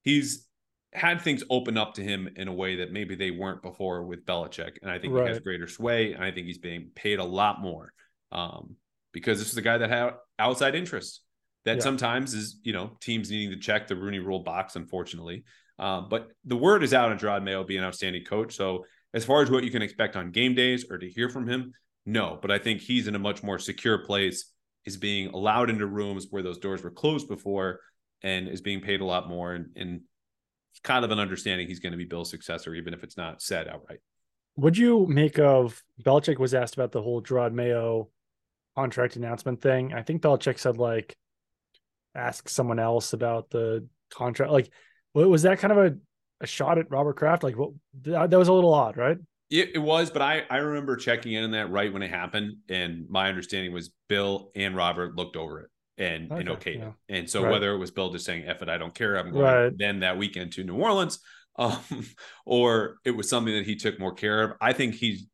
He's had things open up to him in a way that maybe they weren't before with Belichick. And I think right. he has greater sway. And I think he's being paid a lot more um, because this is a guy that had outside interests that yeah. sometimes is, you know, teams needing to check the Rooney rule box, unfortunately. Um, but the word is out on Jerod Mayo being an outstanding coach. So as far as what you can expect on game days or to hear from him, no. But I think he's in a much more secure place, is being allowed into rooms where those doors were closed before and is being paid a lot more. And, and kind of an understanding he's going to be Bill's successor, even if it's not said outright. Would you make of Belichick was asked about the whole Jerod Mayo contract announcement thing? I think Belichick said like ask someone else about the contract. Like, was that kind of a, a shot at Robert Kraft? Like, what that was a little odd, right? It, it, was, but I I remember checking in on that right when it happened, and my understanding was Bill and Robert looked over it and okay, and okayed yeah. it. And so right. whether it was Bill just saying "F it, I don't care," I'm going right. then that weekend to New Orleans, [LAUGHS] um, or it was something that he took more care of. I think he's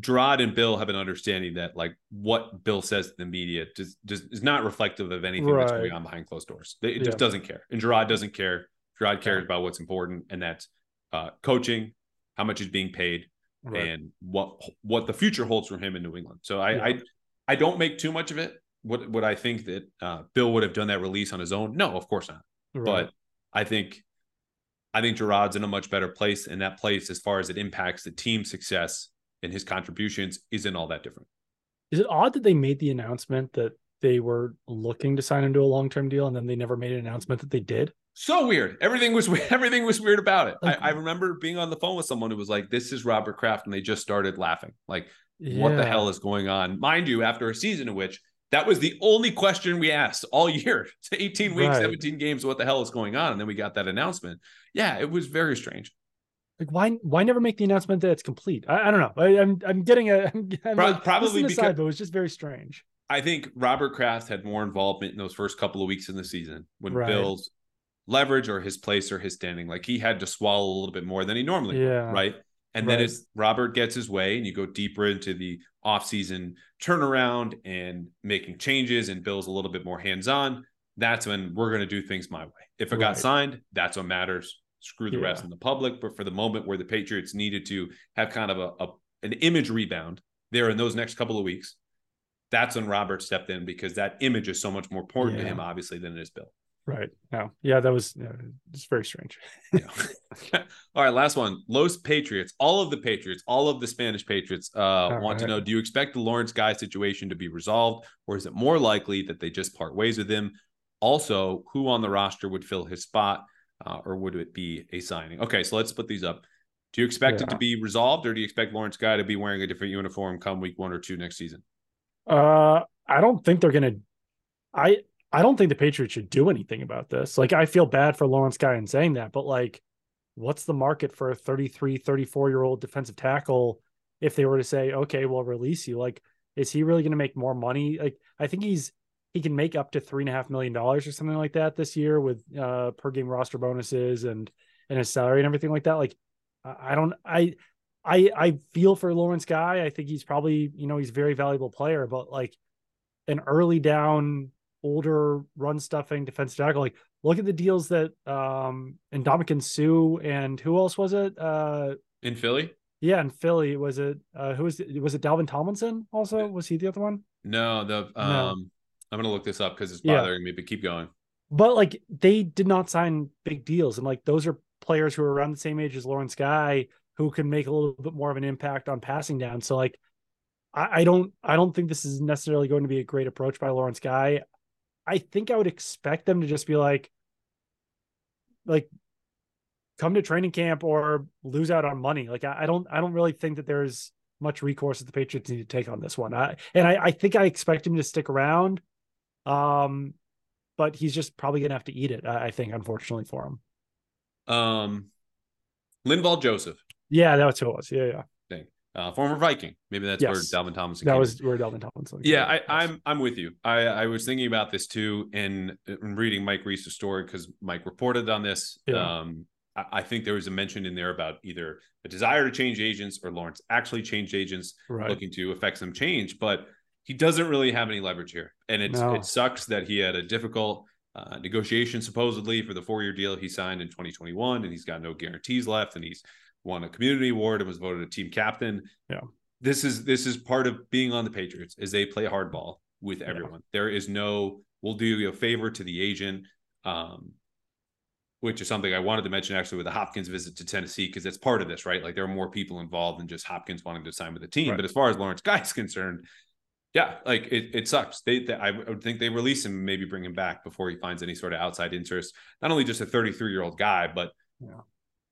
Jerod and Bill have an understanding that like what Bill says to the media just, just is not reflective of anything right. that's going on behind closed doors. It yeah. just doesn't care, and Jerod doesn't care. Jerod cares about what's important, and that's uh, coaching, how much is being paid, and what what the future holds for him in New England. So I, I I don't make too much of it would would I think that uh, Bill would have done that release on his own? No, of course not. Right. But I think I think Jerod's in a much better place, and that place, as far as it impacts the team success and his contributions, isn't all that different. Is it odd that they made the announcement that they were looking to sign into a long term deal, and then they never made an announcement that they did? So weird. Everything was [LAUGHS] everything was weird about it. I, I, remember being on the phone with someone who was like, "This is Robert Kraft," and they just started laughing. Like, yeah. what the hell is going on? Mind you, after a season in which that was the only question we asked all year. [LAUGHS] It's 18 weeks, right. 17 games. What the hell is going on? And then we got that announcement. Yeah, it was very strange. Like why? Why never make the announcement that it's complete? I, I don't know. I, am I'm, I'm getting a [LAUGHS] I'm, I'm Pro- like, probably because aside, but it was just very strange. I think Robert Kraft had more involvement in those first couple of weeks in the season when right. Bills leverage or his place or his standing. Like he had to swallow a little bit more than he normally yeah. would, right? And right. then as Robert gets his way and you go deeper into the offseason turnaround and making changes and Bill's a little bit more hands-on, that's when we're going to do things my way. If it right. got signed, that's what matters. Screw the yeah. rest in the public. But for the moment where the Patriots needed to have kind of a, a an image rebound there in those next couple of weeks, that's when Robert stepped in because that image is so much more important yeah. to him, obviously, than it is Bill. Right. No. Yeah, that was yeah, it's very strange. yeah. [LAUGHS] all right, last one. Los Patriots, all of the Patriots, all of the Spanish Patriots uh, want right. to know: Do you expect the Lawrence Guy situation to be resolved, or is it more likely that they just part ways with him? Also, who on the roster would fill his spot, uh, or would it be a signing? Okay, so let's split these up. Do you expect yeah. it to be resolved, or do you expect Lawrence Guy to be wearing a different uniform come week one or two next season? Uh, I don't think they're gonna. I I don't think the Patriots should do anything about this. Like, I feel bad for Lawrence Guy in saying that, but like, what's the market for a 33, 34 year old defensive tackle if they were to say, okay, we'll release you? Like, is he really going to make more money? Like, I think he's, he can make up to three and a half million dollars or something like that this year with uh per game roster bonuses and and his salary and everything like that. Like, I don't, I, I, I feel for Lawrence Guy. I think he's probably, you know, he's a very valuable player, but like an early down older run stuffing defensive tackle. Like, look at the deals that um and Ndamukong Suh and who else was it? Uh in Philly. Yeah, in Philly was it? Uh Who was it? Was it Dalvin Tomlinson? Also, was he the other one? No, the um. No. I'm gonna look this up because it's bothering yeah. me. But keep going. But like, they did not sign big deals, and like those are players who are around the same age as Lawrence Guy who can make a little bit more of an impact on passing down. So like, I don't, I don't think this is necessarily going to be a great approach by Lawrence Guy. I think I would expect them to just be like, like, come to training camp or lose out on money. Like, I, I don't, I don't really think that there's much recourse that the Patriots need to take on this one. I, and I, I think I expect him to stick around. Um, but he's just probably gonna have to eat it. I think, unfortunately for him. Um, Linval Joseph. Yeah, that's who it was. Yeah, yeah uh, former Viking. Maybe that's yes. where Dalvin Tomlinson. That was where Dalvin Tomlinson. Yeah, I, am I'm, I'm with you. I I was thinking about this too, and reading Mike Reiss's story because Mike reported on this. Yeah. Um, I, I, think there was a mention in there about either a desire to change agents or Lawrence actually changed agents, right. looking to affect some change, but he doesn't really have any leverage here, and it's no. it sucks that he had a difficult. Uh, negotiation supposedly for the four-year deal he signed in 2021, and he's got no guarantees left, and he's won a community award and was voted a team captain. Yeah. This is this is part of being on the Patriots is they play hardball with everyone. Yeah. There is no we'll do you a favor to the agent. Um, which is something I wanted to mention actually with the Hopkins visit to Tennessee, because it's part of this, right? Like there are more people involved than just Hopkins wanting to sign with the team. Right. But as far as Lawrence Guy is [LAUGHS] concerned, yeah, like it, it sucks. They, they, I would think they release him, maybe bring him back before he finds any sort of outside interest. Not only just a 33 year old guy, but yeah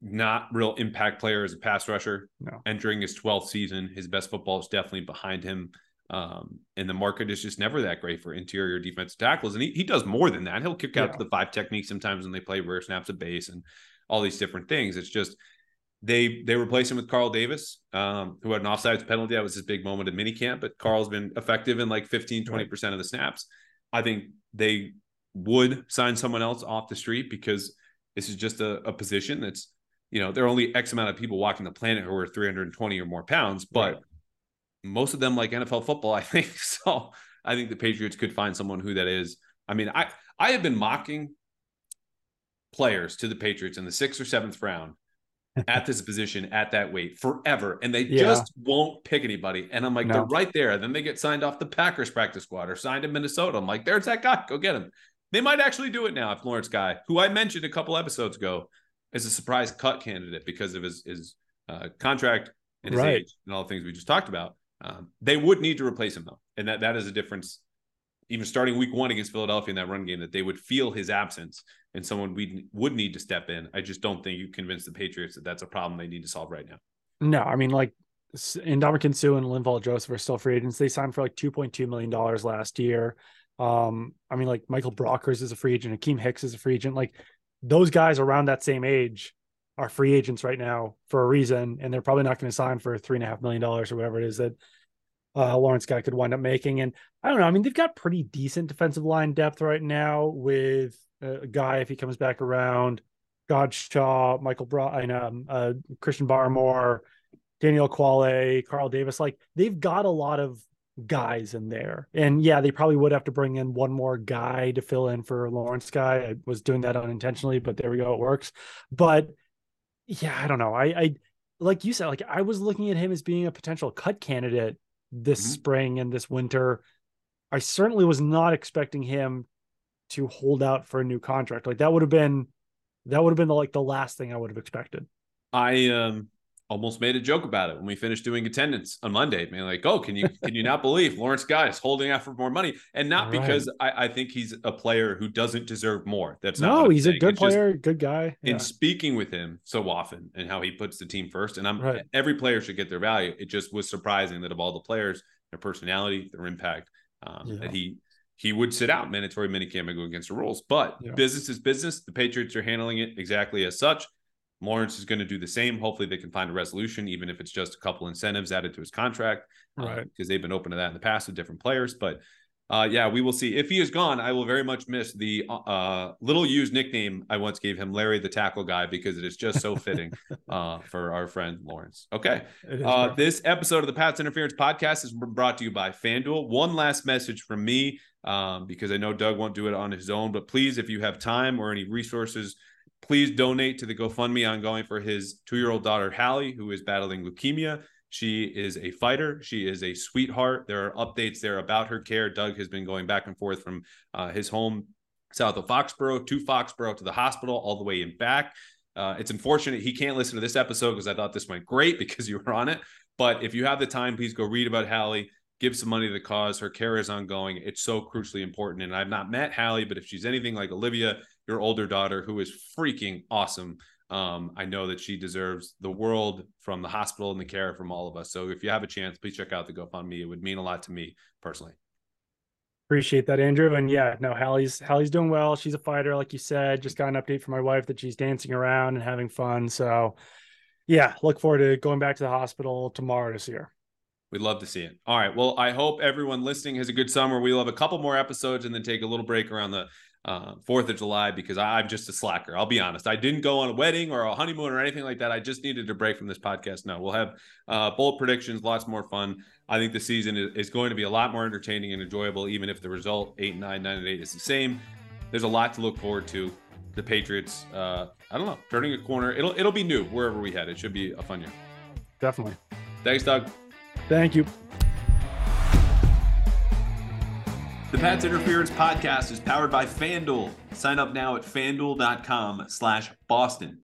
not real impact player as a pass rusher. No. Entering his 12th season, his best football is definitely behind him. Um, and the market is just never that great for interior defensive tackles. And he, he does more than that. He'll kick out yeah. to the five technique sometimes when they play rare snaps of base and all these different things. It's just they they replace him with Carl Davis, um, who had an offsides penalty. That was his big moment at minicamp, but Carl's been effective in like 15, 20% right. of the snaps. I think they would sign someone else off the street because this is just a, a position that's you know, there are only X amount of people walking the planet who are 320 or more pounds, but right. most of them like NFL football, [LAUGHS] I think. So I think the Patriots could find someone who that is. I mean, I I have been mocking players to the Patriots in the sixth or seventh round [LAUGHS] at this position at that weight forever, and they yeah. just won't pick anybody. And I'm like, no. they're right there. Then they get signed off the Packers practice squad or signed in Minnesota. I'm like, there's that guy. Go get him. They might actually do it now if Lawrence Guy, who I mentioned a couple episodes ago, as a surprise cut candidate because of his his uh, contract and his right. age and all the things we just talked about. Um, they would need to replace him though, and that that is a difference. Even starting week one against Philadelphia in that run game, that they would feel his absence and someone we would need to step in. I just don't think you convince the Patriots that that's a problem they need to solve right now. No, I mean like Ndamukong Suh and Linval Joseph are still free agents. They signed for like two point two million dollars last year. Um, I mean like Michael Brockers is a free agent, Akiem Hicks is a free agent. Like those guys around that same age are free agents right now for a reason, and they're probably not going to sign for three and a half million dollars or whatever it is that uh, Lawrence guy could wind up making. And I don't know. I mean, they've got pretty decent defensive line depth right now with a guy if he comes back around, Godchaux, Michael Bra, and um, uh, Christian Barmore, Daniel Ekuale, Carl Davis. Like they've got a lot of guys in there. And yeah, they probably would have to bring in one more guy to fill in for Lawrence guy. I was doing that unintentionally, but there we go, it works. But yeah, I don't know. I I like you said, like I was looking at him as being a potential cut candidate this mm-hmm. spring and this winter. I certainly was not expecting him to hold out for a new contract. Like that would have been that would have been the, like the last thing I would have expected. I um almost made a joke about it when we finished doing attendance on Monday. I mean, like, oh, can you can you not believe Lawrence Guy is holding out for more money? And not right. because I, I, think he's a player who doesn't deserve more. That's no, he's saying. a good it's player, good guy. Yeah. In speaking with him so often and how he puts the team first, and I'm right. every player should get their value. It just was surprising that of all the players, their personality, their impact, um, yeah. that he he would sit out mandatory minicamp and go against the rules. But yeah. business is business. The Patriots are handling it exactly as such. Lawrence is going to do the same. Hopefully, they can find a resolution, even if it's just a couple incentives added to his contract, uh, right? Because uh, they've been open to that in the past with different players. But uh, yeah, we will see. If he is gone, I will very much miss the uh, little used nickname I once gave him, Larry the Tackle Guy, because it is just so fitting [LAUGHS] uh, for our friend Lawrence. Okay. Uh, this episode of the Pats Interference Podcast is brought to you by FanDuel. One last message from me, um, because I know Doug won't do it on his own, but please, if you have time or any resources, please donate to the GoFundMe ongoing for his two year old daughter, Hallie, who is battling leukemia. She is a fighter. She is a sweetheart. There are updates there about her care. Doug has been going back and forth from uh, his home south of Foxborough to Foxborough to the hospital, all the way and back. Uh, it's unfortunate he can't listen to this episode because I thought this went great [LAUGHS] because you were on it. But if you have the time, please go read about Hallie. Give some money to the cause. Her care is ongoing. It's so crucially important. And I've not met Hallie, but if she's anything like Olivia, your older daughter, who is freaking awesome, um, I know that she deserves the world from the hospital and the care from all of us. So if you have a chance, please check out the GoFundMe. It would mean a lot to me personally. Appreciate that, Andrew. And yeah, no, Hallie's Hallie's doing well. She's a fighter, like you said. Just got an update from my wife that she's dancing around and having fun. So yeah, look forward to going back to the hospital tomorrow to see her. We'd love to see it. All right. Well, I hope everyone listening has a good summer. We'll have a couple more episodes and then take a little break around the uh, Fourth of July because I'm just a slacker. I'll be honest. I didn't go on a wedding or a honeymoon or anything like that. I just needed a break from this podcast. No, we'll have uh, bold predictions, lots more fun. I think the season is, is going to be a lot more entertaining and enjoyable, even if the result eight nine, nine and eight is the same. There's a lot to look forward to. The Patriots, uh, I don't know, turning a corner. It'll it'll be new wherever we head. It should be a fun year. Definitely. Thanks, Doug. Thank you. The Pats Interference Podcast is powered by FanDuel. Sign up now at fanduel.com slash Boston.